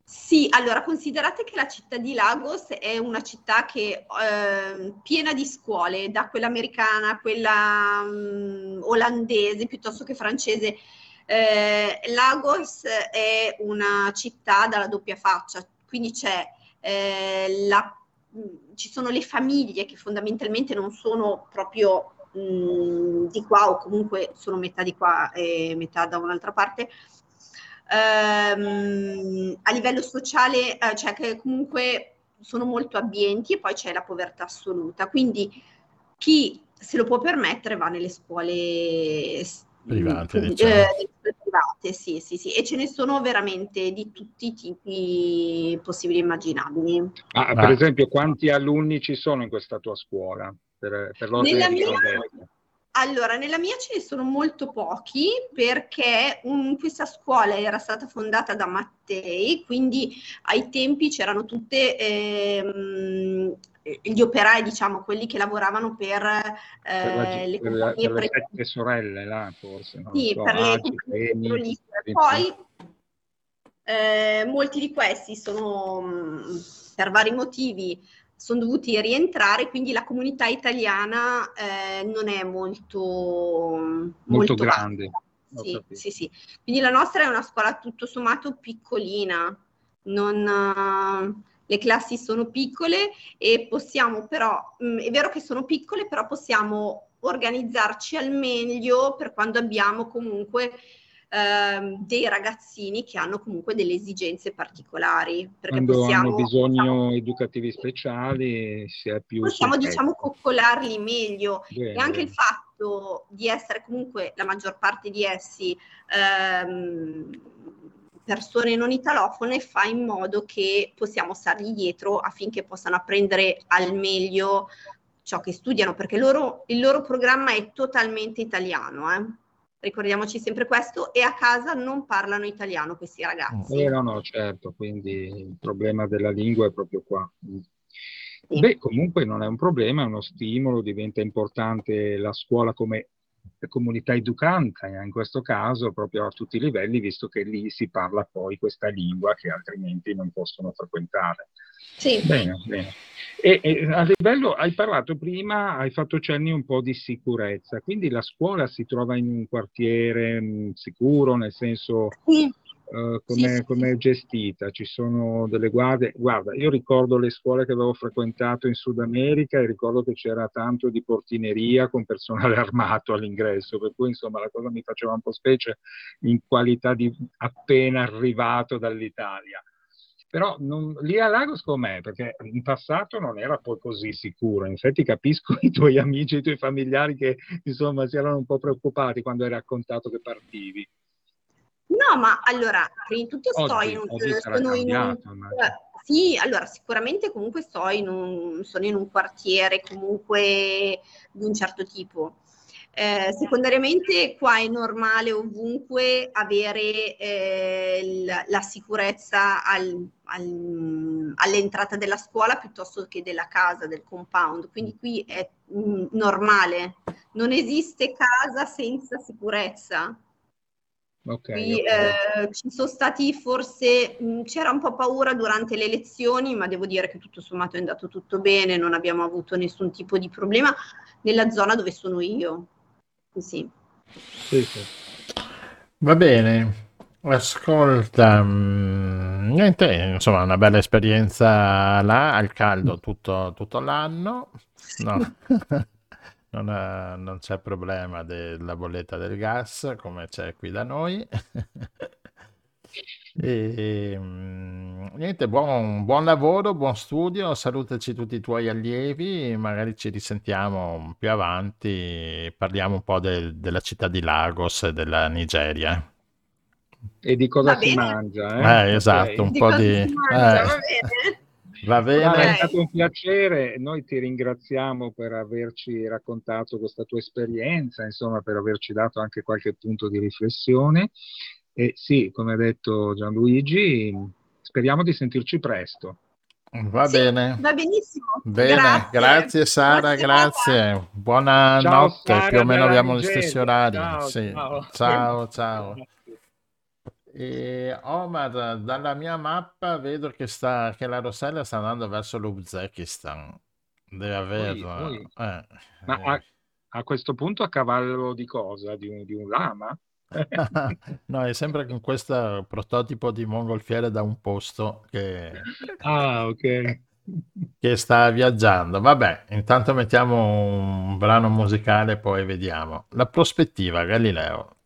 Sì, allora considerate che la città di Lagos è una città che eh, piena di scuole, da quella americana quella mm, olandese piuttosto che francese. Eh, Lagos è una città dalla doppia faccia, quindi c'è eh, la- ci sono le famiglie che fondamentalmente non sono proprio mm, di qua o comunque sono metà di qua e metà da un'altra parte ehm, a livello sociale, eh, cioè che comunque sono molto abbienti e poi c'è la povertà assoluta. Quindi chi se lo può permettere va nelle scuole Private, diciamo. eh, private, sì, sì, sì, e ce ne sono veramente di tutti i tipi possibili e immaginabili. Ma Ma- per esempio, quanti alunni ci sono in questa tua scuola? Per, per Nella mia, grandezza. Allora, nella mia ce ne sono molto pochi perché un- questa scuola era stata fondata da Mattei, quindi ai tempi c'erano tutte ehm, gli operai, diciamo, quelli che lavoravano per Per, la- eh, le per- compagnie per le sette sorelle, là, forse, sì, so, per le Agi, petrolifere. Poi eh, molti di questi sono mh, per vari motivi sono dovuti rientrare, quindi la comunità italiana eh, non è molto, molto molto grande. Sì, sì, sì. Quindi la nostra è una scuola tutto sommato piccolina, non, eh, le classi sono piccole e possiamo però, mh, è vero che sono piccole, però possiamo organizzarci al meglio per quando abbiamo comunque ehm, dei ragazzini che hanno comunque delle esigenze particolari, perché Quando possiamo, hanno bisogno educativi speciali si è più possiamo sul diciamo coccolarli meglio. Bene, e anche il fatto di essere comunque la maggior parte di essi ehm, persone non italofone fa in modo che possiamo stargli dietro affinché possano apprendere al meglio ciò che studiano, perché loro, il loro programma è totalmente italiano, eh. Ricordiamoci sempre questo, e a casa non parlano italiano questi ragazzi. Eh, no, no, certo, quindi il problema della lingua è proprio qua. Sì. Beh, comunque non è un problema, è uno stimolo, diventa importante la scuola come comunità educante, eh, in questo caso proprio a tutti i livelli, visto che lì si parla poi questa lingua che altrimenti non possono frequentare. Sì. Bene, bene. E, e a livello, hai parlato prima, hai fatto cenni un po' di sicurezza, quindi la scuola si trova in un quartiere mh, sicuro, nel senso Sì. Eh, Sì, come sì, come è gestita? Ci sono delle guardie? Guarda, io ricordo le scuole che avevo frequentato in Sud America e ricordo che c'era tanto di portineria con personale armato all'ingresso, per cui insomma la cosa mi faceva un po' specie in qualità di appena arrivato dall'Italia. Però non, lì a Lagos com'è? Perché in passato non era poi così sicuro. In effetti capisco i tuoi amici, i tuoi familiari che insomma si erano un po' preoccupati quando hai raccontato che partivi. No, ma allora, prima di tutto sto Oggi, in un, sono in un, sì, allora sicuramente comunque sto in un, sono in un quartiere comunque di un certo tipo. Eh, secondariamente qua è normale ovunque avere eh, la, la, sicurezza al, al, all'entrata della scuola piuttosto che della casa, del compound, quindi qui è mh, mm, normale, non esiste casa senza sicurezza. Okay, Qui, okay. Eh, ci sono stati forse, mh, c'era un po' paura durante le elezioni, ma devo dire che tutto sommato è andato tutto bene, non abbiamo avuto nessun tipo di problema nella zona dove sono io. Sì. Sì, sì. Va bene, ascolta, mh, niente, insomma, una bella esperienza là, al caldo tutto, tutto l'anno. No. non, è- non c'è problema della bolletta del gas come c'è qui da noi. E mm, niente, buon, buon lavoro, buon studio, salutaci tutti i tuoi allievi, magari ci risentiamo più avanti, parliamo un po' del- della città di Lagos e della Nigeria. E di cosa Va si bene? mangia, eh? Eh, esatto, un Di po' cosa di... si mangia, eh, va bene? Va Guarda, è bene? stato un piacere, noi ti ringraziamo per averci raccontato questa tua esperienza, insomma, per averci dato anche qualche punto di riflessione. E sì, come ha detto Gianluigi, speriamo di sentirci presto. Va Sì, bene. va benissimo. Bene, Grazie. grazie Sara, grazie. Buona Ciao notte, Sara più o meno abbiamo gli stessi orari. Ciao, Sì. ciao. Ciao, ciao. E Omar, dalla mia mappa vedo che, sta, che la Rossella sta andando verso l'Uzbekistan. Deve poi. eh, Ma eh. a, a questo punto a cavallo di cosa? Di un, di un lama? No, è sempre con questo prototipo di mongolfiere da un posto che, Ah, ok. che sta viaggiando. Vabbè, intanto mettiamo un brano musicale, poi vediamo. La prospettiva. Galileo,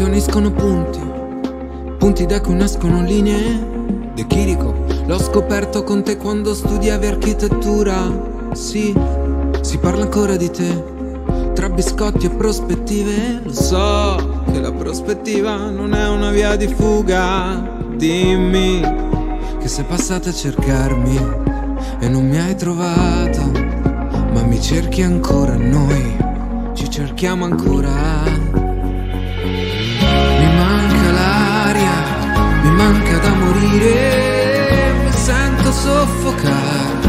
che uniscono punti, punti da cui nascono linee. De Chirico, l'ho scoperto con te quando studiavi architettura. Sì, si parla ancora di te, tra biscotti e prospettive. Lo so che la prospettiva non è una via di fuga. Dimmi che sei passata a cercarmi e non mi hai trovato, ma mi cerchi ancora noi, ci cerchiamo ancora. Morire, mi sento soffocare.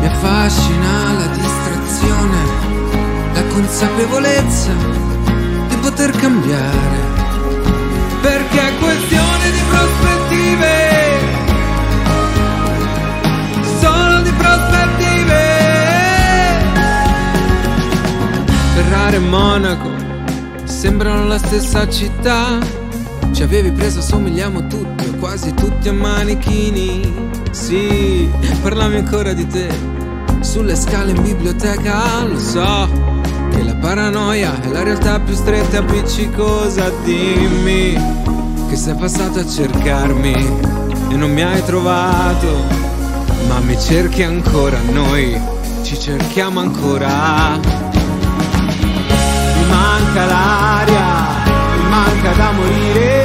Mi affascina la distrazione, la consapevolezza di poter cambiare. Perché è questione di prospettive, solo di prospettive. Ferrara e Monaco sembrano la stessa città. Ci avevi preso, somigliamo tutti, quasi tutti a manichini. Sì, parlami ancora di te. Sulle scale in biblioteca, lo so che la paranoia è la realtà più stretta e appiccicosa. Dimmi che sei passato a cercarmi e non mi hai trovato, ma mi cerchi ancora, noi ci cerchiamo ancora. Mi manca l'aria, mi manca da morire,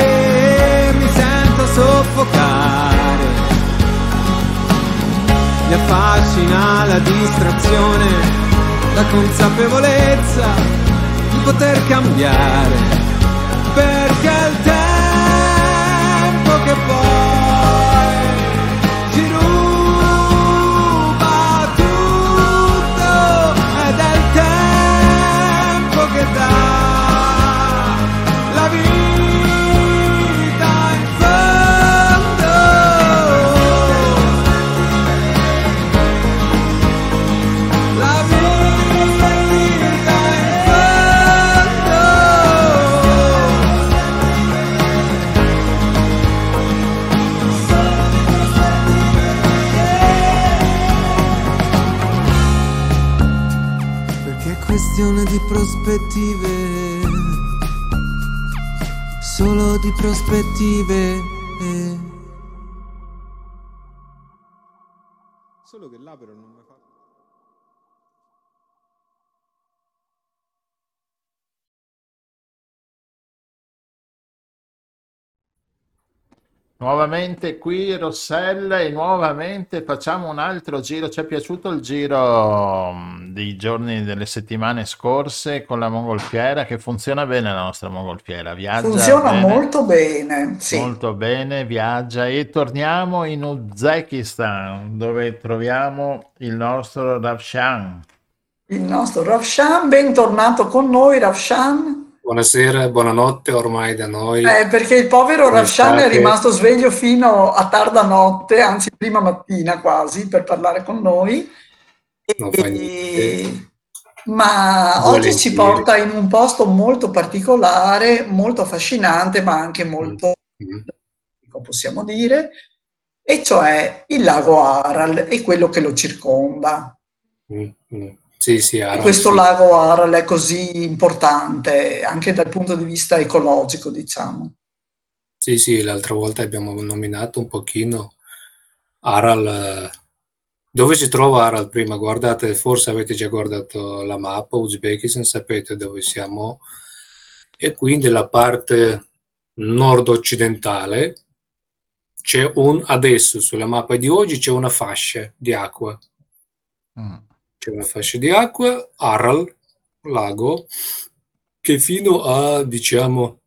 soffocare. Mi affascina la distrazione, la consapevolezza di poter cambiare. Perché il tempo che poi prospettive, solo di prospettive. Solo che là però non Nuovamente qui Rossella e nuovamente facciamo un altro giro. Ci è piaciuto il giro mm, dei giorni delle settimane scorse con la mongolfiera che funziona bene la nostra mongolfiera, viaggia Funziona bene, molto bene, sì. molto bene, viaggia e torniamo in Uzbekistan dove troviamo il nostro Ravshan. Il nostro Ravshan, bentornato con noi Ravshan. Buonasera, buonanotte ormai da noi. Eh, perché il povero Come Ravshan è rimasto sveglio fino a tarda notte, anzi prima mattina quasi, per parlare con noi. E-. Ma oggi ci Volentieri. porta in un posto molto particolare, molto affascinante, ma anche molto, Mm. possiamo dire, e cioè il lago Aral e quello che lo circonda. Mm, mm. Sì, sì, E Aral, questo sì. lago Aral è così importante anche dal punto di vista ecologico, diciamo. Sì, sì, l'altra volta abbiamo nominato un pochino Aral. eh, Dove si trova Aral prima? Guardate, forse avete già guardato la mappa, Uzbekistan, sapete dove siamo. E quindi la parte nord-occidentale c'è un, adesso sulla mappa di oggi c'è una fascia di acqua. Mm. C'è una fascia di acqua, Aral, lago, che fino a, diciamo,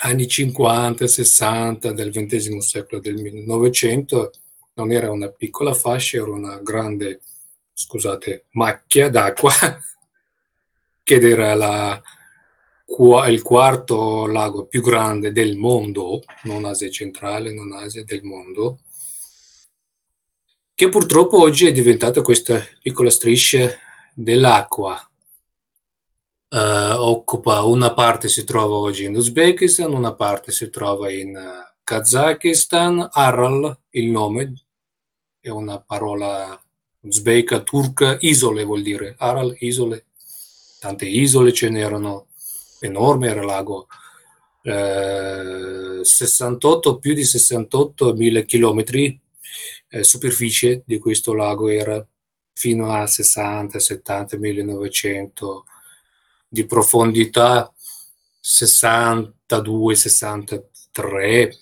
anni 50, 60 del XX secolo, del 1900, non era una piccola fascia, era una grande, scusate, macchia d'acqua, che era la, il quarto lago più grande del mondo, non Asia centrale, non Asia del mondo, che purtroppo oggi è diventata questa piccola striscia dell'acqua. Eh, occupa una parte si trova oggi in Uzbekistan, una parte si trova in eh, Kazakistan. Aral, il nome, è una parola uzbeka, turca, isole vuol dire. Aral, isole. Tante isole ce n'erano, enorme era lago. Eh, 68, più di 68 mila chilometri eh, superficie di questo lago era fino a 60, 70, 1900 di profondità 62, 63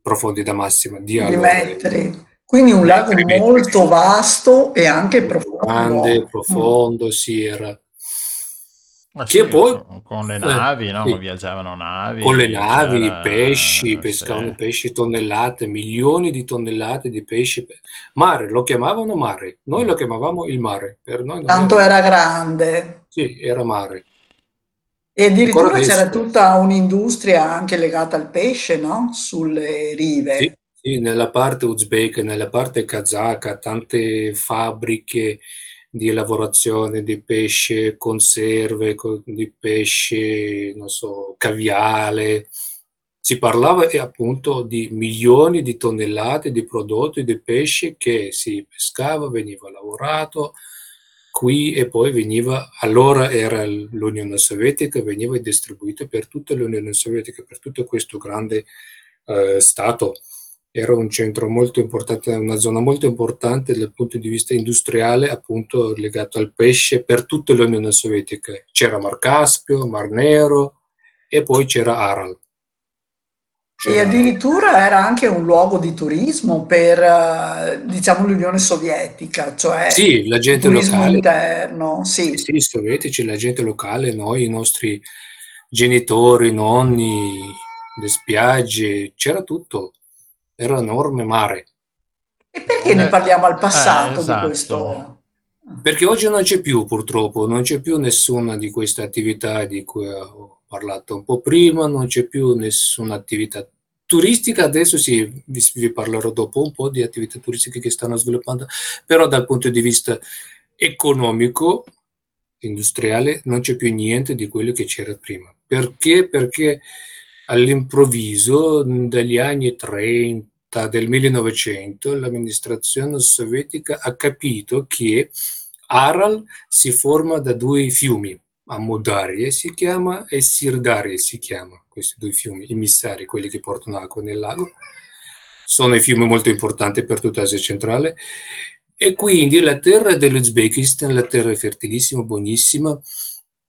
profondità massima di di metri. Quindi un lago Metri, metri. molto vasto e anche profondo. Grande, Mm. profondo, sì, era. Ma Che sì, poi con- le eh, navi, no? sì. Viaggiavano navi, con le navi, i c'era- pesci, sì. pescavano pesci, tonnellate, milioni di tonnellate di pesci. Mare, lo chiamavano mare, noi lo chiamavamo il mare, per noi non Tanto era, era grande. sì, era mare. E addirittura Ancora c'era adesso. tutta un'industria anche legata al pesce, no? Sulle rive. Sì, sì, nella parte uzbeka, nella parte kazaka, tante fabbriche di lavorazione di pesce, conserve co- di pesce, non so, caviale. Si parlava eh, appunto di milioni di tonnellate di prodotti di pesce che si pescava, veniva lavorato qui e poi veniva, allora era l'Unione Sovietica, veniva distribuito per tutta l'Unione Sovietica, per tutto questo grande eh, Stato. Era un centro molto importante, una zona molto importante dal punto di vista industriale, appunto legato al pesce per tutta l'Unione Sovietica. C'era Mar Caspio, Mar Nero e poi c'era Aral. E C'era- addirittura era anche un luogo di turismo per, eh, diciamo, l'Unione Sovietica, cioè Sì, la gente turismo locale. interno, sì. Sì, sì, i sovietici, la gente locale, noi, i nostri genitori, nonni, le spiagge, c'era tutto. Era un enorme mare. E perché ne Eh, parliamo al eh, passato di esatto. questo? Perché oggi non c'è più, purtroppo, non c'è più nessuna di queste attività di cui ho parlato un po' prima, non c'è più nessuna attività turistica. Adesso sì, vi, vi parlerò dopo un po' di attività turistiche che stanno sviluppando, però dal punto di vista economico, industriale, non c'è più niente di quello che c'era prima. Perché? Perché all'improvviso, dagli anni 30 del 1900, l'amministrazione sovietica ha capito che Aral si forma da due fiumi, Amudarye si chiama e Sirdarye si chiama, questi due fiumi emissari, quelli che portano acqua nel lago. Sono i fiumi molto importanti per tutta Asia centrale e quindi la terra dell'Uzbekistan, la terra fertilissima, buonissima,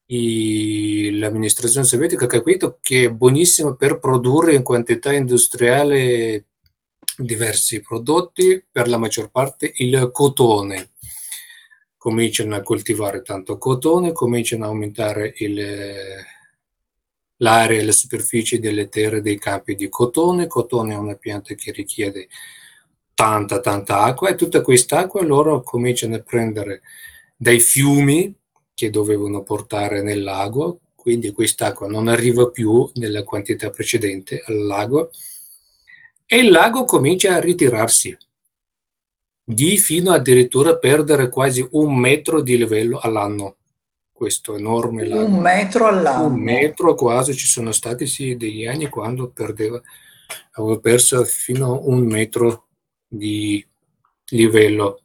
i- l'amministrazione sovietica ha capito che è buonissimo per produrre in quantità industriale diversi prodotti, per la maggior parte il cotone. Cominciano a coltivare tanto cotone, cominciano a aumentare il- l'area e la superficie delle terre dei campi di cotone. Cotone è una pianta che richiede tanta, tanta acqua e tutta quest'acqua loro cominciano a prendere dai fiumi che dovevano portare nel lago, quindi quest'acqua non arriva più nella quantità precedente al lago e il lago comincia a ritirarsi di fino addirittura a perdere quasi un metro di livello all'anno. Questo enorme lago. Un metro all'anno. Un metro quasi, ci sono stati sì, degli anni quando perdeva, avevo perso fino a un metro di livello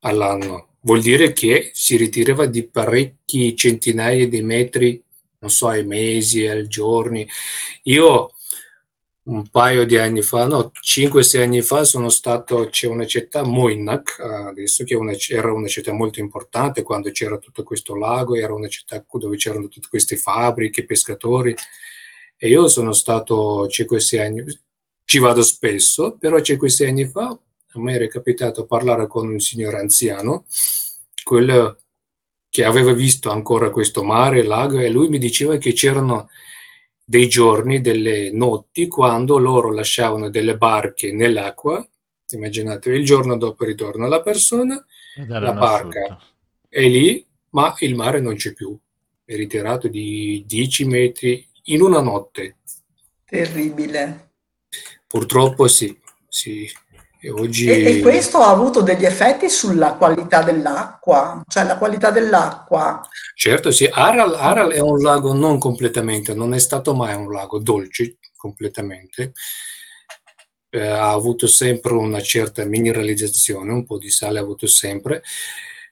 all'anno. Vuol dire che si ritirava di parecchi centinaia di metri, non so, ai mesi, ai giorni. Io un paio di anni fa, no, 5-6 anni fa sono stato, c'è una città, Moinak, adesso che una, era una città molto importante quando c'era tutto questo lago, era una città dove c'erano tutte queste fabbriche, pescatori e io sono stato 5-6 anni, ci vado spesso, però 5-6 anni fa a me era capitato parlare con un signore anziano, quello che aveva visto ancora questo mare, lago e lui mi diceva che c'erano dei giorni, delle notti, quando loro lasciavano delle barche nell'acqua, immaginate il giorno dopo ritorna la persona, la barca è lì, ma il mare non c'è più, è ritirato di 10 metri in una notte. Terribile. Purtroppo sì, sì. E, oggi... e, e questo ha avuto degli effetti sulla qualità dell'acqua, cioè la qualità dell'acqua. Certo, sì, Aral, Aral è un lago non completamente, non è stato mai un lago dolce completamente, eh, ha avuto sempre una certa mineralizzazione, un po' di sale ha avuto sempre,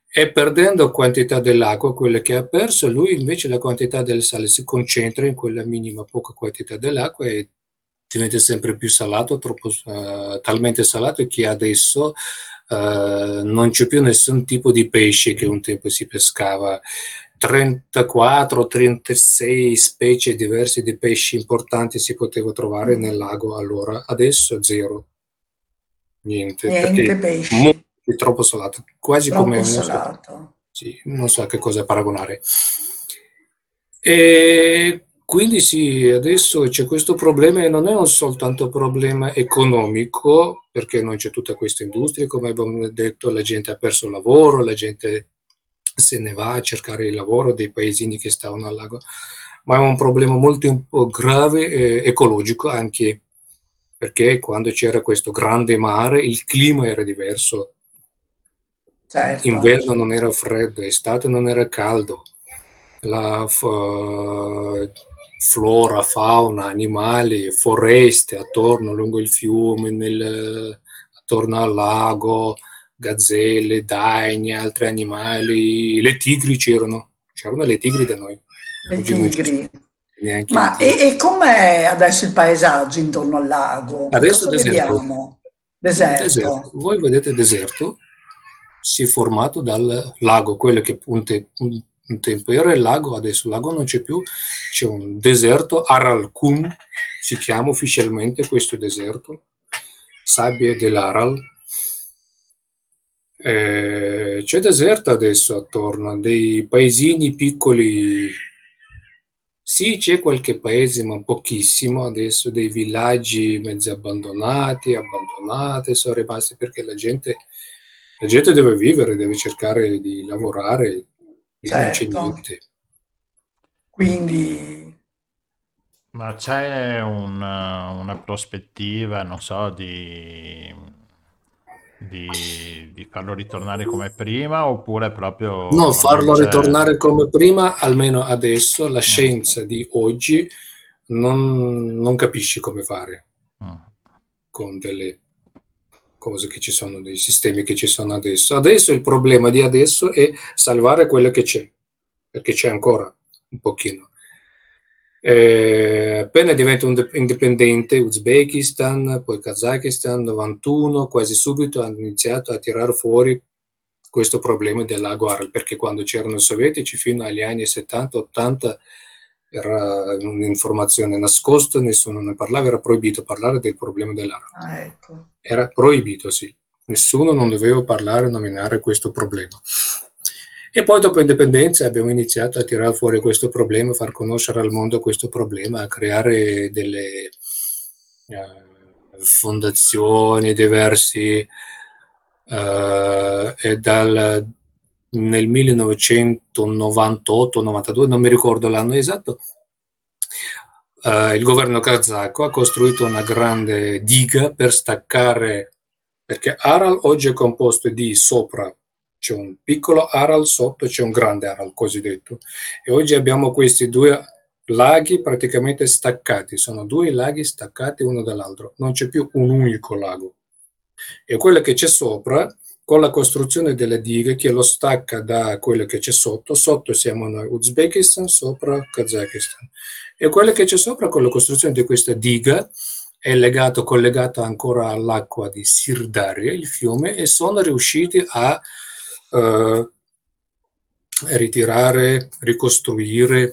e perdendo quantità dell'acqua, quella che ha perso, lui invece la quantità del sale si concentra in quella minima poca quantità dell'acqua e diventa sempre più salato, troppo, uh, talmente salato che adesso uh, non c'è più nessun tipo di pesce che un tempo si pescava. 34-36 specie diverse di pesci importanti si poteva trovare nel lago allora, adesso zero. Niente, Niente pesci. È troppo salato, quasi troppo come salato. Non so, sì, non so a che cosa paragonare. E quindi sì, adesso c'è questo problema e non è un soltanto problema economico, perché non c'è tutta questa industria, come abbiamo detto, la gente ha perso il lavoro, la gente se ne va a cercare il lavoro dei paesini che stavano al lago, ma è un problema molto grave eh, ecologico anche perché quando c'era questo grande mare il clima era diverso. Certo. Inverno non era freddo, estate non era caldo. La uh, flora, fauna, animali, foreste attorno lungo il fiume, nel, attorno al lago, gazzelle, daini, altri animali, le tigri c'erano, c'erano le tigri da noi. Le Oggi tigri. Ma e, e com'è adesso il paesaggio intorno al lago? Adesso Cosa deserto. vediamo? Deserto. Deserto. Voi vedete deserto, si è formato dal lago, quello che un, te- un- tempo. Era il lago, adesso il lago non c'è più, c'è un deserto, Aral Kum si chiama ufficialmente questo deserto, sabbie dell'Aral. Eh, c'è deserto adesso attorno, dei paesini piccoli, sì c'è qualche paese ma pochissimo adesso, dei villaggi mezzi abbandonati, abbandonati, sono rimasti perché la gente, la gente deve vivere, deve cercare di lavorare, Certo. niente. Quindi Ma c'è un- una prospettiva, non so, di, di, di farlo ritornare come prima oppure proprio No, farlo c'è- ritornare come prima, almeno adesso, la scienza di oggi non, non capisce come fare Mm. con delle cose che ci sono, dei sistemi che ci sono adesso. Adesso il problema di adesso è salvare quello che c'è, perché c'è ancora un pochino. Eh, appena diventa indipendente Uzbekistan, poi Kazakistan, 91, quasi subito hanno iniziato a tirare fuori questo problema del lago Aral, perché quando c'erano i sovietici fino agli anni 70-80 era un'informazione nascosta, nessuno ne parlava, era proibito parlare del problema dell'Aral. Ah, ecco. Era proibito, sì. Nessuno non doveva parlare, nominare questo problema. E poi dopo l'indipendenza abbiamo iniziato a tirare fuori questo problema, a far conoscere al mondo questo problema, a creare delle uh, fondazioni diversi uh, e dal, nel 1998-92, non mi ricordo l'anno esatto, uh, il governo kazako ha costruito una grande diga per staccare, perché Aral oggi è composto di sopra c'è un piccolo Aral sotto, c'è un grande Aral cosiddetto. E oggi abbiamo questi due laghi praticamente staccati, sono due laghi staccati uno dall'altro, non c'è più un unico lago. E quello che c'è sopra, con la costruzione delle dighe che lo stacca da quello che c'è sotto, sotto siamo noi Uzbekistan, sopra Kazakistan. E quello che c'è sopra, con la costruzione di questa diga, è legato, collegato ancora all'acqua di Sirdaria, il fiume, e sono riusciti a eh, ritirare, ricostruire un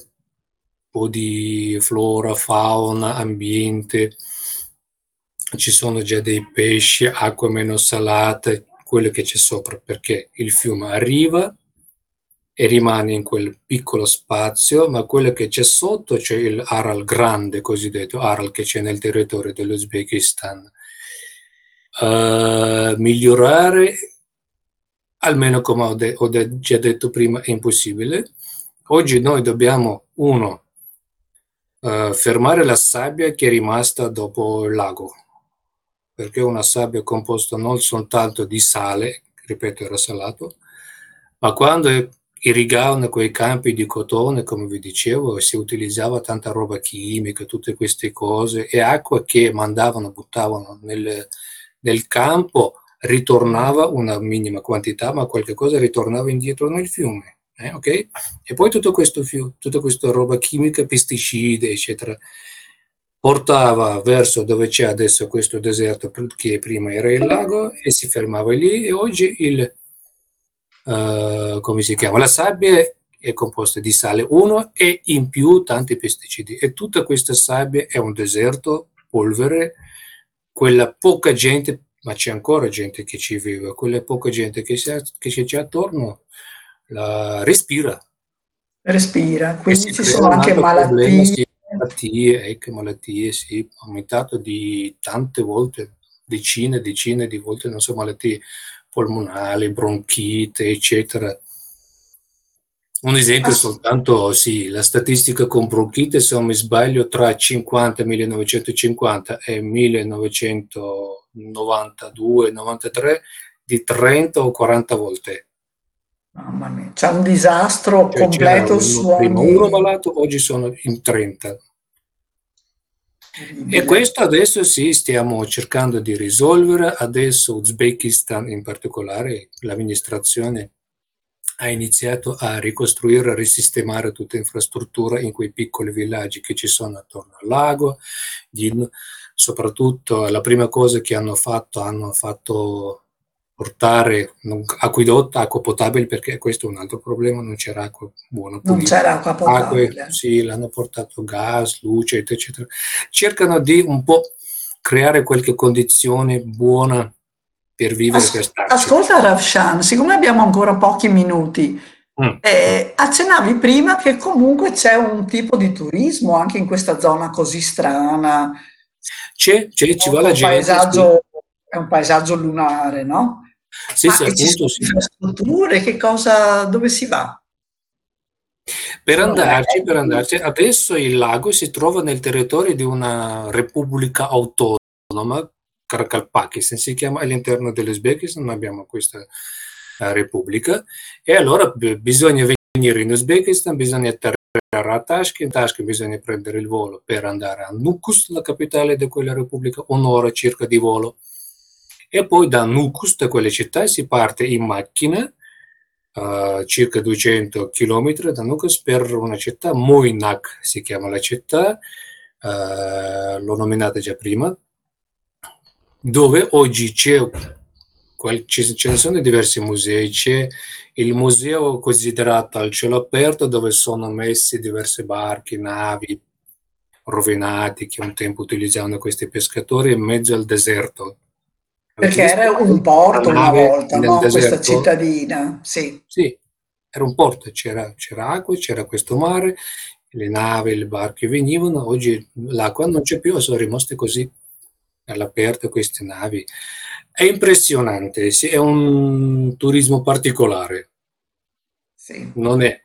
po' di flora, fauna, ambiente. Ci sono già dei pesci, acqua meno salate, quello che c'è sopra, perché il fiume arriva e rimane in quel piccolo spazio, ma quello che c'è sotto c'è il Aral grande, cosiddetto Aral che c'è nel territorio dell'Uzbekistan. Uh, migliorare almeno come ho, de- ho de- già detto prima, è impossibile. Oggi noi dobbiamo, uno, uh, fermare la sabbia che è rimasta dopo il lago, perché è una sabbia composta non soltanto di sale, ripeto era salato, ma quando irrigavano quei campi di cotone, come vi dicevo, si utilizzava tanta roba chimica, tutte queste cose, e acqua che mandavano, buttavano nel, nel campo, ritornava una minima quantità, ma qualche cosa ritornava indietro nel fiume. Eh, okay? E poi tutto questo fiume, tutta questa roba chimica, pesticidi, eccetera, portava verso dove c'è adesso questo deserto che prima era il lago e si fermava lì e oggi il, uh, come si chiama, la sabbia è composta di sale 1 e in più tanti pesticidi e tutta questa sabbia è un deserto, polvere, quella poca gente ma c'è ancora gente che ci vive, quella poca gente che, si, che c'è attorno la respira. Respira, quindi ci sono anche malattie. Sì, malattie, ecco, malattie, sì, aumentato di tante volte, decine, decine di volte, non so, malattie polmonali, bronchite, eccetera. Un esempio ah. soltanto, sì, la statistica con bronchite, se non mi sbaglio, tra 50 1950 e 1992-93 di 30 o 40 volte. Mamma mia, c'è un disastro cioè, completo su ogni... uno malato, oggi sono in 30. E questo adesso sì, stiamo cercando di risolvere, adesso Uzbekistan in particolare, l'amministrazione ha iniziato a ricostruire, a risistemare tutta l'infrastruttura in quei piccoli villaggi che ci sono attorno al lago. soprattutto la prima cosa che hanno fatto, hanno fatto portare acquedotto, acqua potabile, perché questo è un altro problema, non c'era acqua buona. Non pulita. c'era acqua potabile. Acque, sì, l'hanno portato gas, luce, eccetera. Cercano di un po' creare qualche condizione buona per vivere, As-. Ascolta Ravshan, siccome abbiamo ancora pochi minuti, mm. eh, accennavi prima che comunque c'è un tipo di turismo anche in questa zona così strana. C'è, c'è ci va la gente. Paesaggio, sì. È un paesaggio lunare, no? Sì, sì, appunto, sì. infrastrutture, che cosa, dove si va? Per andarci, per andarci, adesso il lago si trova nel territorio di una repubblica autonoma Karakalpakistan si chiama, all'interno dell'Uzbekistan abbiamo questa uh, repubblica e allora b- bisogna venire in Uzbekistan, bisogna atterrare a Tashkent, Tashkent bisogna prendere il volo per andare a Nukus, la capitale di quella repubblica, un'ora circa di volo e poi da Nukus, da quelle città, si parte in macchina Uh, circa 200 km da Nukus per una città, Moinak si chiama la città, uh, l'ho nominata già prima, dove oggi c'è ce ne sono diversi musei. C'è il museo considerato al cielo aperto dove sono messi diverse barche, navi rovinati che un tempo utilizzavano questi pescatori in mezzo al deserto. Perché era un porto una volta, no? questa cittadina. Sì. sì, era un porto, c'era, c'era acqua, c'era questo mare, le navi, le barche venivano, oggi l'acqua non c'è più, sono rimaste così all'aperto queste navi. È impressionante, sì, è un turismo particolare. Sì. Non è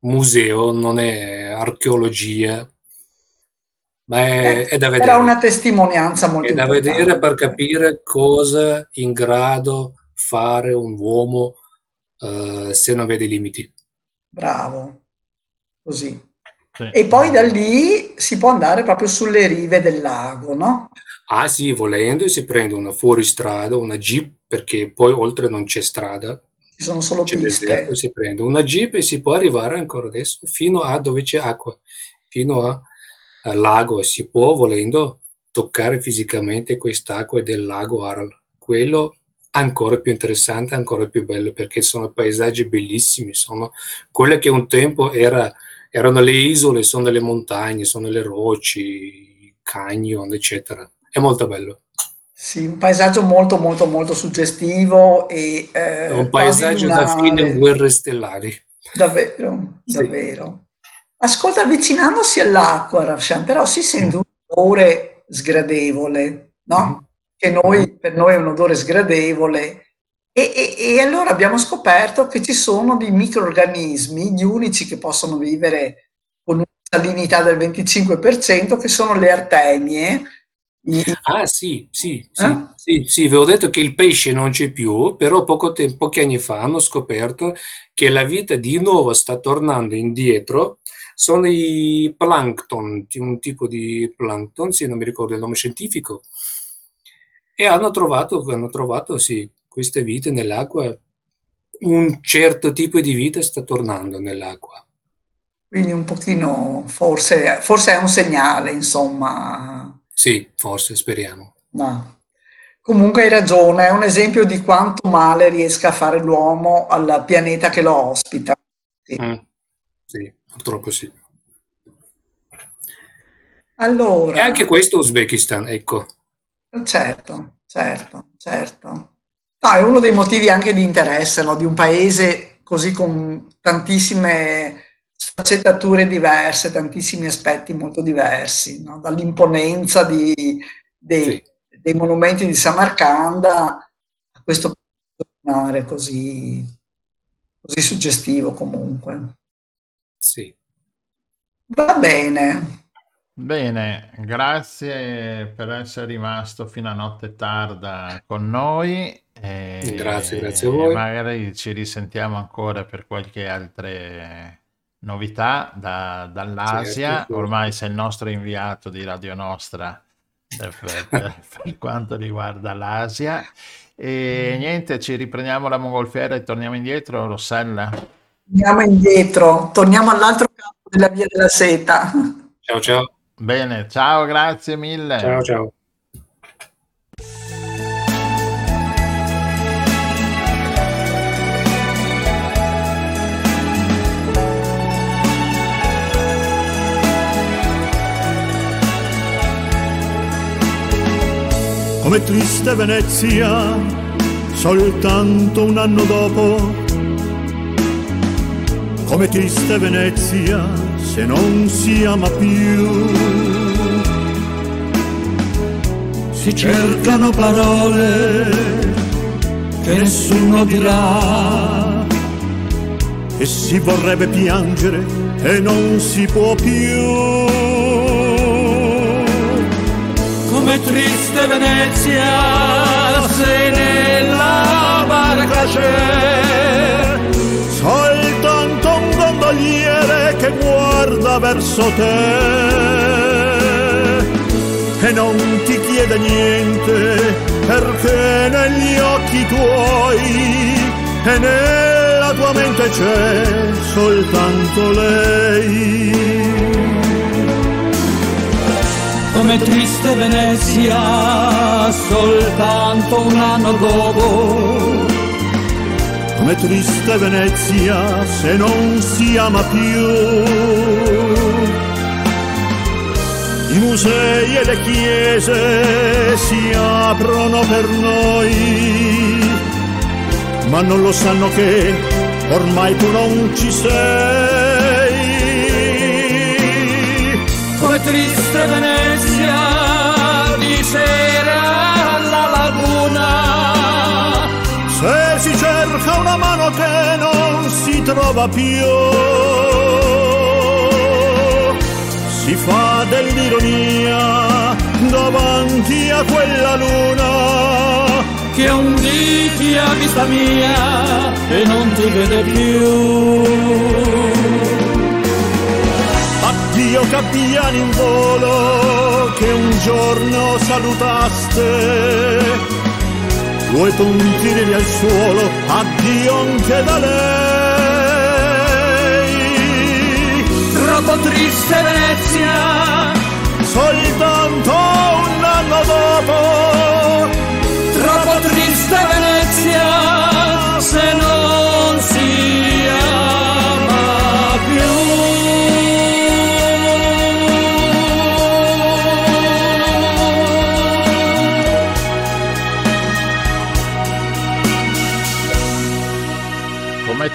museo, non è archeologia, ma è, è da vedere. Era una testimonianza molto È da vedere per capire cosa è in grado fare un uomo uh, se non vede limiti. Bravo, così. Sì. E poi da lì si può andare proprio sulle rive del lago, no? Ah sì, volendo si prende una fuoristrada, una jeep, perché poi oltre non c'è strada. Ci sono solo c'è piste. Deserto, si prende una jeep e si può arrivare ancora adesso fino a dove c'è acqua, fino a al lago e si può, volendo, toccare fisicamente quest'acqua del lago Aral. Quello ancora più interessante, ancora più bello, perché sono paesaggi bellissimi, sono quelle che un tempo era, erano le isole, sono le montagne, sono le rocce, i canyon, eccetera. È molto bello. Sì, un paesaggio molto molto molto suggestivo e eh, un paesaggio da fine guerre stellari. Davvero, davvero. Ascolta, avvicinandosi all'acqua, Ravshan, però si sente un odore sgradevole, no? Mm-hmm. Che noi, per noi è un odore sgradevole. E, e, e, allora abbiamo scoperto che ci sono dei microorganismi, gli unici che possono vivere con una salinità del 25%, che sono le artemie. Ah sì, sì, sì, eh? sì, sì, vi ho detto che il pesce non c'è più, però poco tempo, pochi anni fa hanno scoperto che la vita di nuovo sta tornando indietro sono i plankton, un tipo di plankton, sì, non mi ricordo il nome scientifico, e hanno trovato, hanno trovato sì, queste vite nell'acqua, un certo tipo di vita sta tornando nell'acqua. Quindi un pochino, forse, forse è un segnale, insomma. Sì, forse, speriamo. No. Comunque hai ragione, è un esempio di quanto male riesca a fare l'uomo al pianeta che lo ospita. Sì. Mm, sì purtroppo sì. Allora, e anche questo Uzbekistan, ecco. Certo, certo, certo. No, è uno dei motivi anche di interesse no? di un paese così con tantissime sfaccettature diverse, tantissimi aspetti molto diversi, no? dall'imponenza di, dei, sì. dei, monumenti di Samarcanda a questo mare così, così suggestivo comunque. Sì. Va bene. Bene, grazie per essere rimasto fino a notte tarda con noi. E grazie, grazie a voi. Magari ci risentiamo ancora per qualche altra novità da, dall'Asia. Certo, Ormai sei il nostro inviato di Radio Nostra per, per, per quanto riguarda l'Asia. E niente, ci riprendiamo la mongolfiera e torniamo indietro, Rossella. Andiamo indietro, torniamo all'altro capo della via della seta. Ciao ciao. Bene, ciao, grazie mille. Ciao ciao. Come triste Venezia, soltanto un anno dopo come triste Venezia se non si ama più. Si cercano parole che nessuno dirà e si vorrebbe piangere e non si può più. Come triste Venezia se nella barca c'è che guarda verso te e non ti chiede niente perché negli occhi tuoi e nella tua mente c'è soltanto lei come triste Venezia soltanto un anno dopo. Come triste Venezia se non si ama più. I musei e le chiese si aprono per noi, ma non lo sanno che ormai tu non ci sei. Come triste Venezia di che non si trova più, si fa dell'ironia davanti a quella luna che un dì ti ha vista mia e non ti vede più. Addio gabbiani in volo che un giorno salutaste. Due puntini al suolo, addio anche da lei. Troppo triste Venezia, soltanto un anno dopo. Troppo triste Venezia, se non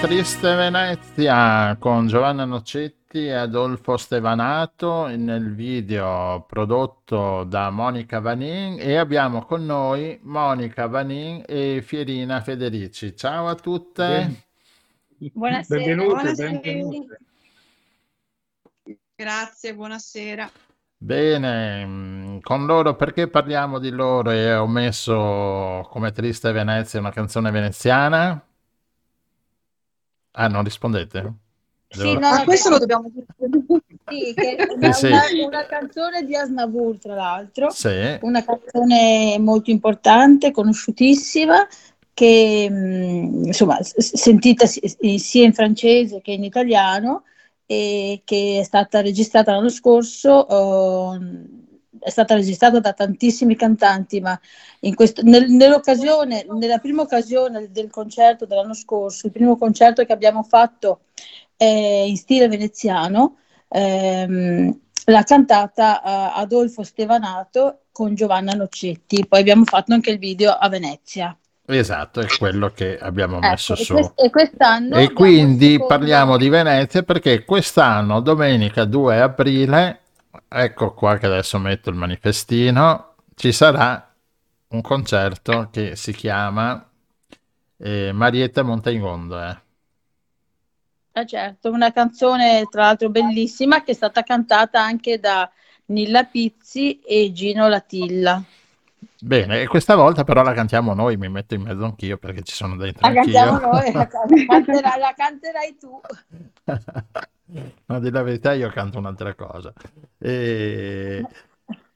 triste Venezia con Giovanna Nocetti e Adolfo Stevanato nel video prodotto da Monica Vanin e abbiamo con noi Monica Vanin e Fierina Federici. Ciao a tutte. Buonasera. Benvenute, buonasera. benvenute. Grazie, buonasera. Bene, con loro perché parliamo di loro e ho messo come triste Venezia una canzone veneziana? Ah, non rispondete? Sì, Devo- no, Ah, no, questo lo dobbiamo sì, che è una, Sì, sì. una- una canzone di Asnavour, tra l'altro, Sì. una canzone molto importante, conosciutissima, che mh, insomma sentita si- sia in francese che in italiano e che è stata registrata l'anno scorso, ehm, è stata registrata da tantissimi cantanti, ma in questo- nel- nell'occasione, nella prima occasione del concerto dell'anno scorso, il primo concerto che abbiamo fatto eh, in stile veneziano, ehm, l'ha cantata eh, Adolfo Stevanato con Giovanna Nocetti, poi abbiamo fatto anche il video a Venezia. Esatto, è quello che abbiamo Ecco, messo e, su. quest- e quest'anno E quindi secondo- parliamo di Venezia perché quest'anno, domenica 2 aprile, ecco qua che adesso metto il manifestino, ci sarà un concerto che si chiama eh, Marietta Montaigondo. eh. Eh, certo, una canzone tra l'altro bellissima che è stata cantata anche da Nilla Pizzi e Gino Latilla. Bene, e questa volta però la cantiamo noi, mi metto in mezzo anch'io perché ci sono dentro La cantiamo anch'io. noi, la, can- canterai, la canterai tu. No, di la verità io canto un'altra cosa. E,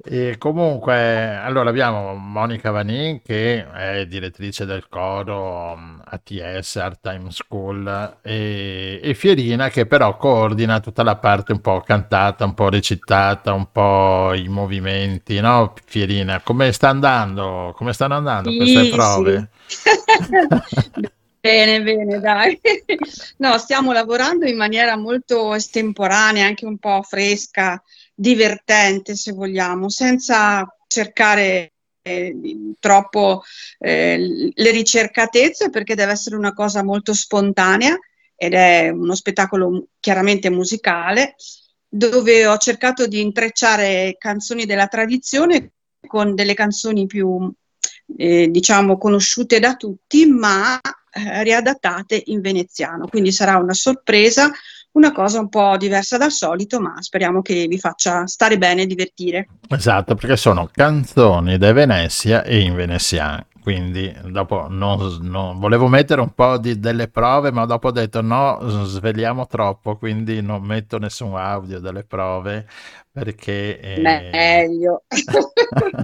e comunque, allora abbiamo Monica Vanin che è direttrice del coro um, ATS, Art Time School, e, e Fierina che però coordina tutta la parte un po' cantata, un po' recitata, un po' i movimenti, no? Fierina, come sta andando? Come stanno andando queste Sì, prove? Bene, bene, dai. No, stiamo lavorando in maniera molto estemporanea, anche un po' fresca, divertente, se vogliamo, senza cercare eh, troppo eh, le ricercatezze, perché deve essere una cosa molto spontanea ed è uno spettacolo chiaramente musicale, dove ho cercato di intrecciare canzoni della tradizione con delle canzoni più eh, diciamo conosciute da tutti, ma eh, riadattate in veneziano. Quindi sarà una sorpresa, una cosa un po' diversa dal solito, ma speriamo che vi faccia stare bene e divertire. Esatto, perché sono canzoni da Venezia e in veneziano. Quindi dopo non, non- volevo mettere un po' di, delle prove, ma dopo ho detto no, sveliamo troppo, quindi non metto nessun audio delle prove perché eh, Meglio.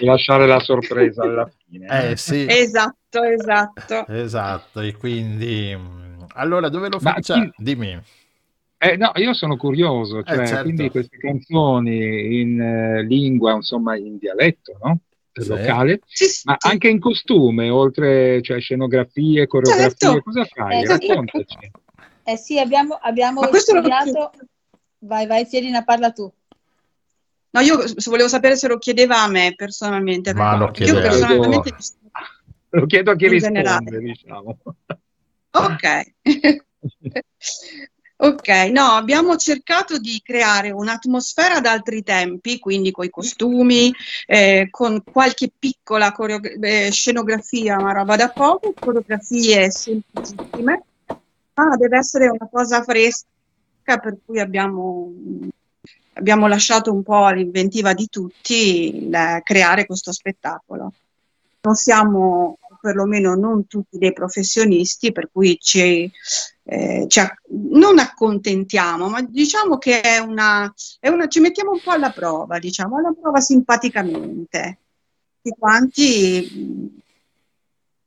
Lasciare la sorpresa alla fine. eh sì, esatto, esatto. esatto, e quindi mm, allora dove lo Ma facciamo? chi- Dimmi. Eh, no, io sono curioso, cioè, Eh, certo. quindi queste canzoni in eh, lingua, insomma, in dialetto, no? Sì. locale, Sì, sì, ma sì. anche in costume, oltre, cioè, scenografie, coreografie, Certo. cosa fai? Eh, sì. Raccontaci. Eh sì, abbiamo, abbiamo Ma questo lo- studiato. Vai, vai, Fierina, parla tu. No, io volevo sapere se lo chiedeva a me personalmente. Ma lo chiedeva. personalmente Lo chiedo a chi risponde, generale. diciamo. Ok. Ok, no, abbiamo cercato di creare un'atmosfera ad altri tempi, quindi con i costumi, eh, con qualche piccola coreo- eh, scenografia, ma roba da poco, coreografie semplicissime, ma deve essere una cosa fresca, per cui abbiamo, abbiamo lasciato un po' all'inventiva di tutti il creare questo spettacolo. Non siamo, perlomeno non tutti dei professionisti, per cui ci, eh, ci ac- non accontentiamo, ma diciamo che è una, è una- ci mettiamo un po' alla prova, diciamo, alla prova simpaticamente, tutti quanti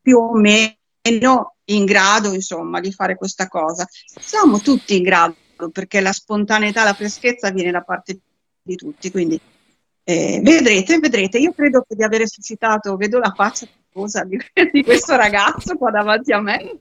più o meno in grado, insomma, di fare questa cosa. Siamo tutti in grado, perché la spontaneità, la freschezza viene da parte di tutti, quindi eh, vedrete, vedrete, io credo di avere suscitato, vedo la faccia di questo ragazzo qua davanti a me,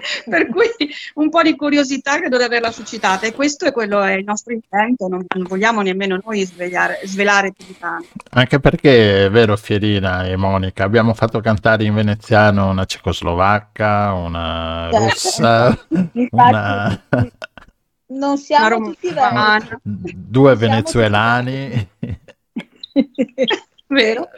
per cui un po' di curiosità credo di averla suscitata e questo è quello è il nostro intento, non, non vogliamo nemmeno noi svegliare- svelare più di tanto. Anche perché è vero, Fierina e Monica, abbiamo fatto cantare in veneziano una cecoslovacca, una Certo. russa, Infatti, una... Non siamo Una tutti romana. veri. due Non venezuelani. Vero?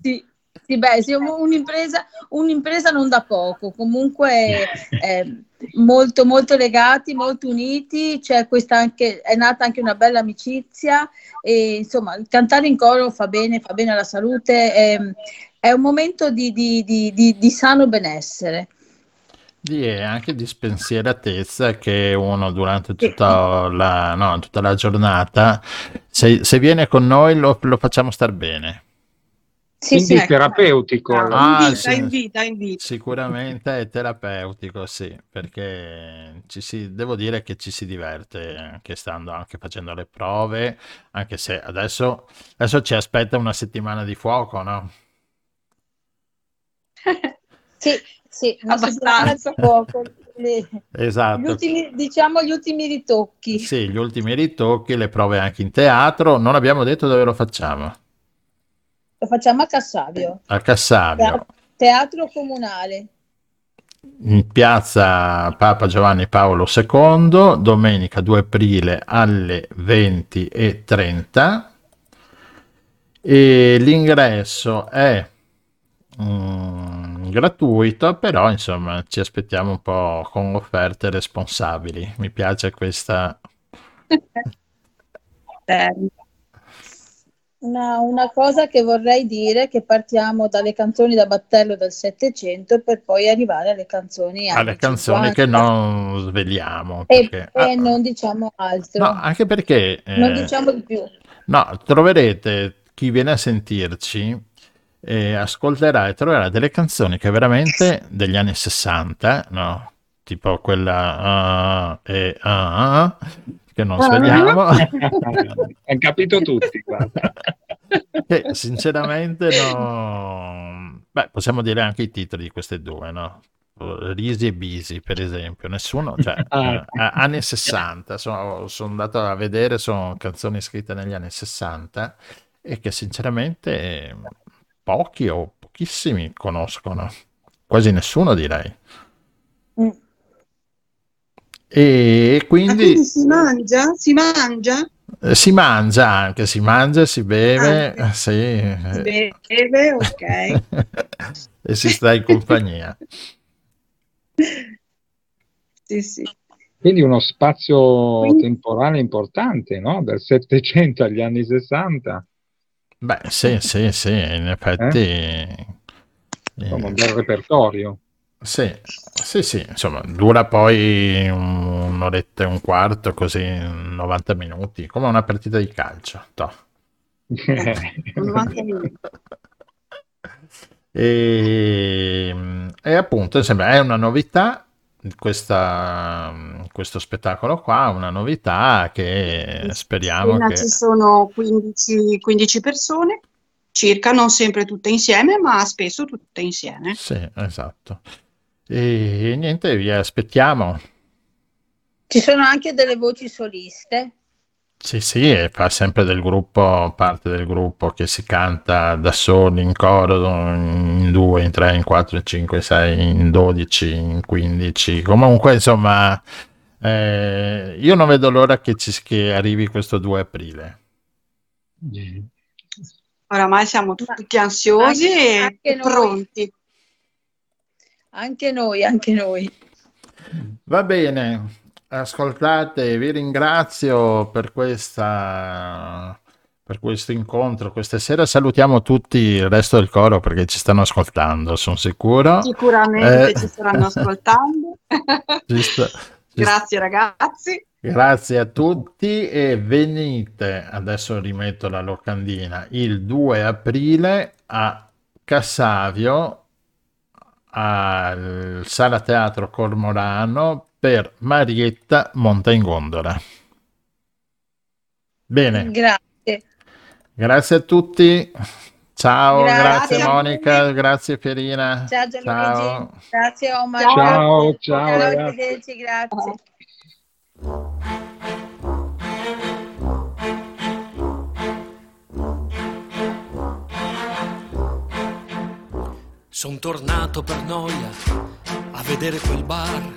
Sì, sì, beh, siamo un'impresa, un'impresa non da poco, comunque eh, molto, molto legati, molto uniti, c'è questa anche, è nata anche una bella amicizia e insomma cantare in coro fa bene, fa bene alla salute, è, è un momento di, di- di- di- di sano benessere. Di, e anche di spensieratezza che uno durante tutta la, no, tutta la giornata, se, se viene con noi lo, lo facciamo star bene. Sì, Quindi sì, terapeutico. Ah, invita, sì. invita, invita. Sicuramente è terapeutico, sì, perché ci si, devo dire che ci si diverte anche stando, anche facendo le prove, anche se adesso, adesso ci aspetta una settimana di fuoco, no? sì, sì, una settimana Abbastanza. di poco. Le- gli Esatto. ultimi, diciamo gli ultimi ritocchi. Sì, gli ultimi ritocchi, le prove anche in teatro, non abbiamo detto dove lo facciamo, Lo facciamo a Cassavio, a Cassavio, Teatro, teatro comunale. in piazza Papa Giovanni Paolo II, domenica 2 aprile alle 20.30 e l'ingresso è mm, gratuito, però insomma ci aspettiamo un po' con offerte responsabili. Mi piace questa... Eh, Una, una cosa che vorrei dire è che partiamo dalle canzoni da battello del Settecento per poi arrivare alle canzoni alle canzoni 50. che non sveliamo. E, Perché, e ah, non diciamo altro, no, anche perché non eh, diciamo di più. no, troverete chi viene a sentirci e ascolterà e troverà delle canzoni che veramente degli anni 60, no? Tipo quella ah, e ah, ah, che non svegliamo. Hanno capito tutti, guarda. che sinceramente no... Beh, possiamo dire anche i titoli di queste due, no? Risi e Bisi, per esempio. Nessuno, cioè, Ah. eh, anni 60, sono, sono andato a vedere, sono canzoni scritte negli anni 60 e che sinceramente pochi o pochissimi conoscono, quasi nessuno direi. E Ah, quindi quindi si mangia? Si mangia? eh, si mangia anche, si mangia, si beve, sì, eh, Si beve, ok. e si sta in compagnia. Sì, sì. Quindi uno spazio Quindi- temporale importante, no? Dal 700 agli anni 60. Beh, sì, sì, sì, in effetti... Insomma, un eh, bel repertorio. Sì, sì, sì, insomma, dura poi un- un'oretta e un quarto, così 90 minuti, come una partita di calcio. toh. 90 minuti. E, e appunto, insomma, è una novità questa, questo spettacolo qua, una novità che speriamo che... ci sono 15, 15 persone, circa, non sempre tutte insieme, ma spesso tutte insieme. Sì, esatto. E niente, vi aspettiamo. Ci sono anche delle voci soliste. Sì, sì, e fa sempre del gruppo, parte del gruppo che si canta da soli, in coro, in 2, in 3, in 4, in 5, in 6, in 12, in 15. Comunque, insomma, eh, io non vedo l'ora che, ci, che arrivi questo 2 aprile. Oramai siamo tutti ansiosi Anche- e anche noi. Anche noi, anche noi. Va bene, ascoltate, vi ringrazio per questa per questo incontro questa sera. Salutiamo tutti il resto del coro perché ci stanno ascoltando, sono sicuro. Sicuramente Eh, ci staranno ascoltando. ci sta- ci Grazie ragazzi. Grazie a tutti e venite, adesso rimetto la locandina, il 2 aprile a Cassavio al Sala Teatro Cormorano per Marietta Monta in Gondola. Bene, Grazie. grazie a tutti. Ciao, Grazie grazie, Monica, grazie Pierina. Ciao Gianluigi. Ciao. Grazie Omar. Ciao, ciao, Ciao, ragazzi. grazie. Son tornato per noia a vedere quel bar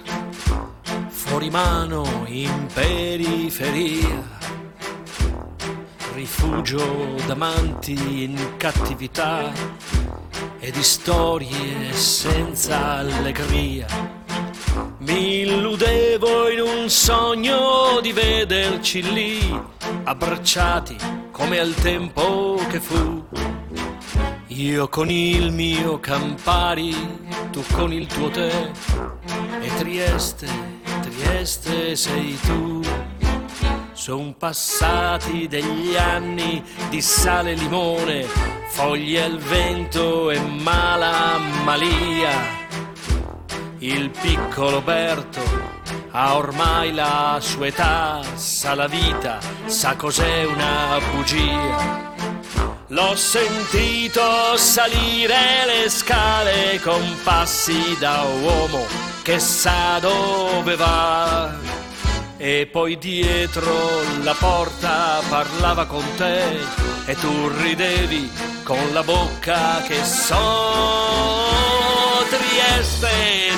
fuori mano in periferia. Rifugio d'amanti in cattività e di storie senza allegria. Mi illudevo in un sogno di vederci lì, abbracciati come al tempo che fu. Io con il mio Campari, tu con il tuo tè, e Trieste, Trieste sei tu. Son passati degli anni di sale e limone, foglie al vento e mala malia. Il piccolo Berto ha ormai la sua età, sa la vita, sa cos'è una bugia. L'ho sentito salire le scale con passi da uomo che sa dove va. E poi dietro la porta parlava con te e tu ridevi con la bocca che so. Trieste,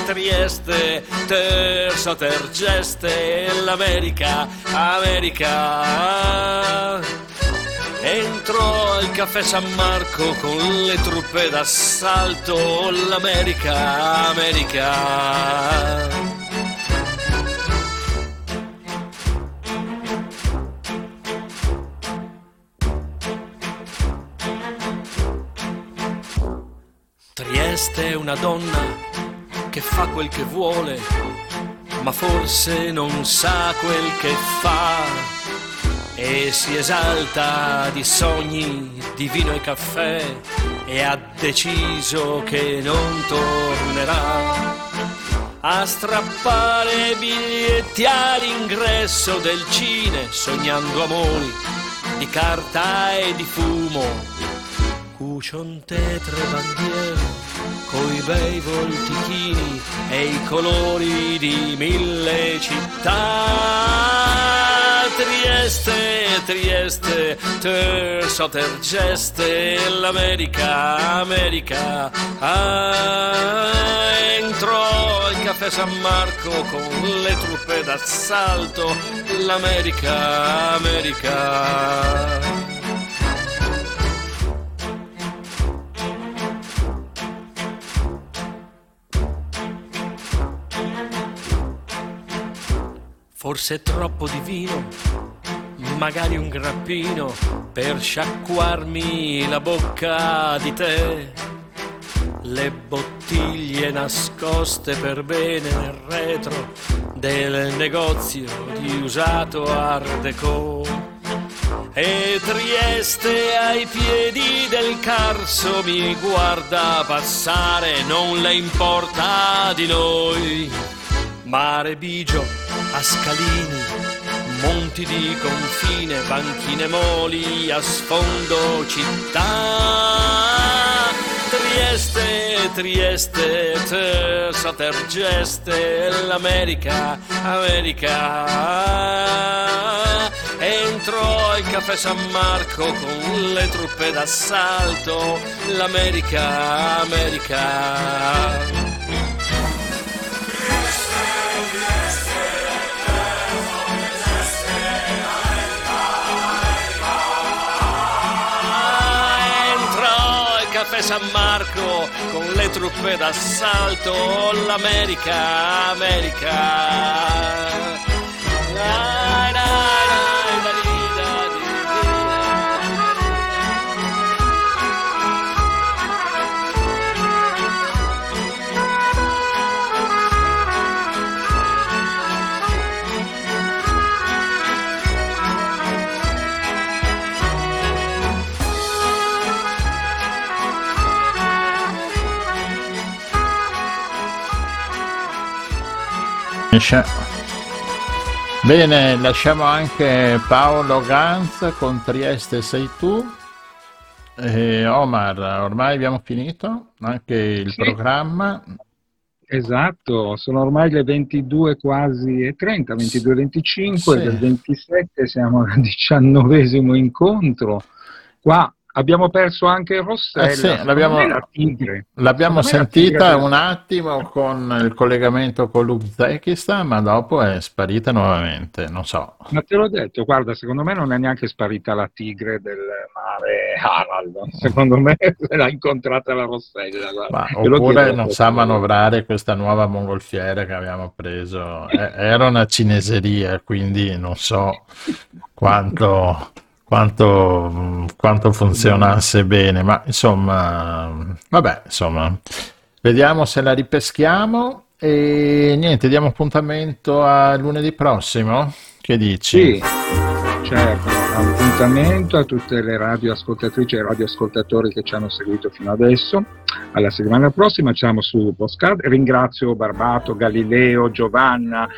Trieste, terzo tergeste, l'America, America. Entro al caffè San Marco con le truppe d'assalto, l'America, America. Trieste è una donna che fa quel che vuole, ma forse non sa quel che fa e si esalta di sogni, di vino e caffè e ha deciso che non tornerà a strappare biglietti all'ingresso del cine sognando amori di carta e di fumo. Cucion tetre bandiere coi bei voltichini e i colori di mille città Trieste, Trieste, terzo tergeste, l'America, America. Ah, entrò al caffè San Marco con le truppe d'assalto, l'America, America. Forse troppo di vino, magari un grappino per sciacquarmi la bocca di te. Le bottiglie nascoste per bene nel retro del negozio di usato Art Deco. E Trieste ai piedi del Carso mi guarda passare, non le importa di noi. mare bigio, scalini, monti di confine, banchine moli, a sfondo città. Trieste, Trieste, Terza Tergeste, l'America, America. Entro al caffè San Marco con le truppe d'assalto, l'America, America. Caffè San Marco con le truppe d'assalto, l'America, America. Dai, Bene, lasciamo anche Paolo Ganz con Trieste sei tu. E Omar, ormai abbiamo finito anche il Sì. programma. Esatto, sono ormai le 22 quasi e 30, 22 e 25, Sì. del 27 siamo al diciannovesimo incontro. Qua abbiamo perso anche Rossella, Eh sì, l'abbiamo, me la tigre. l'abbiamo sentita tigre un attimo con il collegamento con l'Uzbekistan, ma dopo è sparita nuovamente, non so. Ma te l'ho detto, guarda, secondo me non è neanche sparita la tigre del mare Harald, secondo me l'ha incontrata la Rossella. Ma oppure non sa manovrare questa nuova mongolfiera che abbiamo preso. Eh, Era una cineseria, quindi non so quanto, quanto, quanto funzionasse bene, ma insomma, vabbè, insomma, vediamo se la ripeschiamo e niente, diamo appuntamento a lunedì prossimo. Che dici? Sì, certo, appuntamento a tutte le radioascoltatrici e radioascoltatori che ci hanno seguito fino adesso. Alla settimana prossima siamo su Postcard. Ringrazio Barbato, Galileo, Giovanna,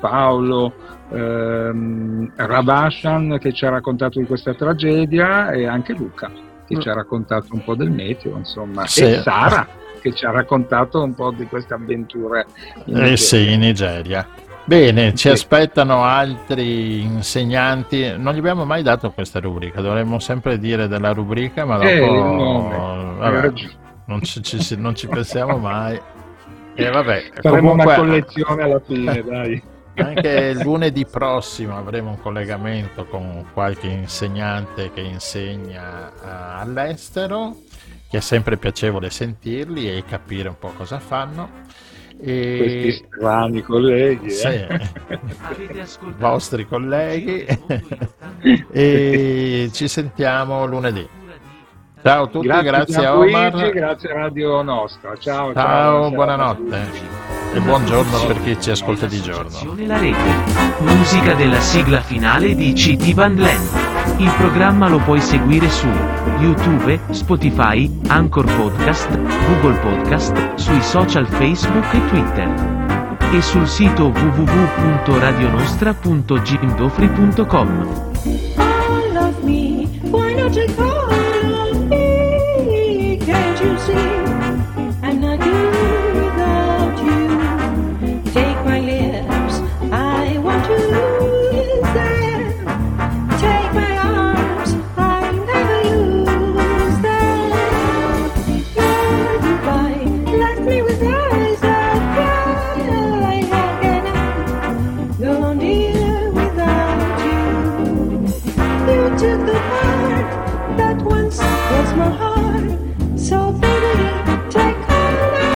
Paolo, ehm, Ravashan che ci ha raccontato di questa tragedia e anche Luca che ci ha raccontato un po' del meteo, insomma, Sì. e Sara che ci ha raccontato un po' di queste avventure. in Eh Nigeria. sì, in Nigeria. Bene, ci Sì. aspettano altri insegnanti. Non gli abbiamo mai dato questa rubrica, dovremmo sempre dire della rubrica, ma dopo Eh, il nome, vabbè, non, ci, ci- non ci pensiamo mai. E vabbè, Faremo comunque, una collezione alla fine, dai. anche lunedì prossimo avremo un collegamento con qualche insegnante che insegna eh, all'estero, che è sempre piacevole sentirli e capire un po' cosa fanno. E... Questi strani colleghi. Sì, eh. vostri colleghi e ci sentiamo lunedì. Ciao a tutti, grazie, a Gianluigi, Omar. grazie a Radio Nostra. Ciao, ciao. Ciao, a buonanotte e buongiorno per chi ci ascolta di giorno. La rete. Musica della sigla finale di CT Bandland. Il programma lo puoi seguire su YouTube, Spotify, Anchor Podcast, Google Podcast, sui social Facebook e Twitter. E sul sito www.radionostra.gindofri.com.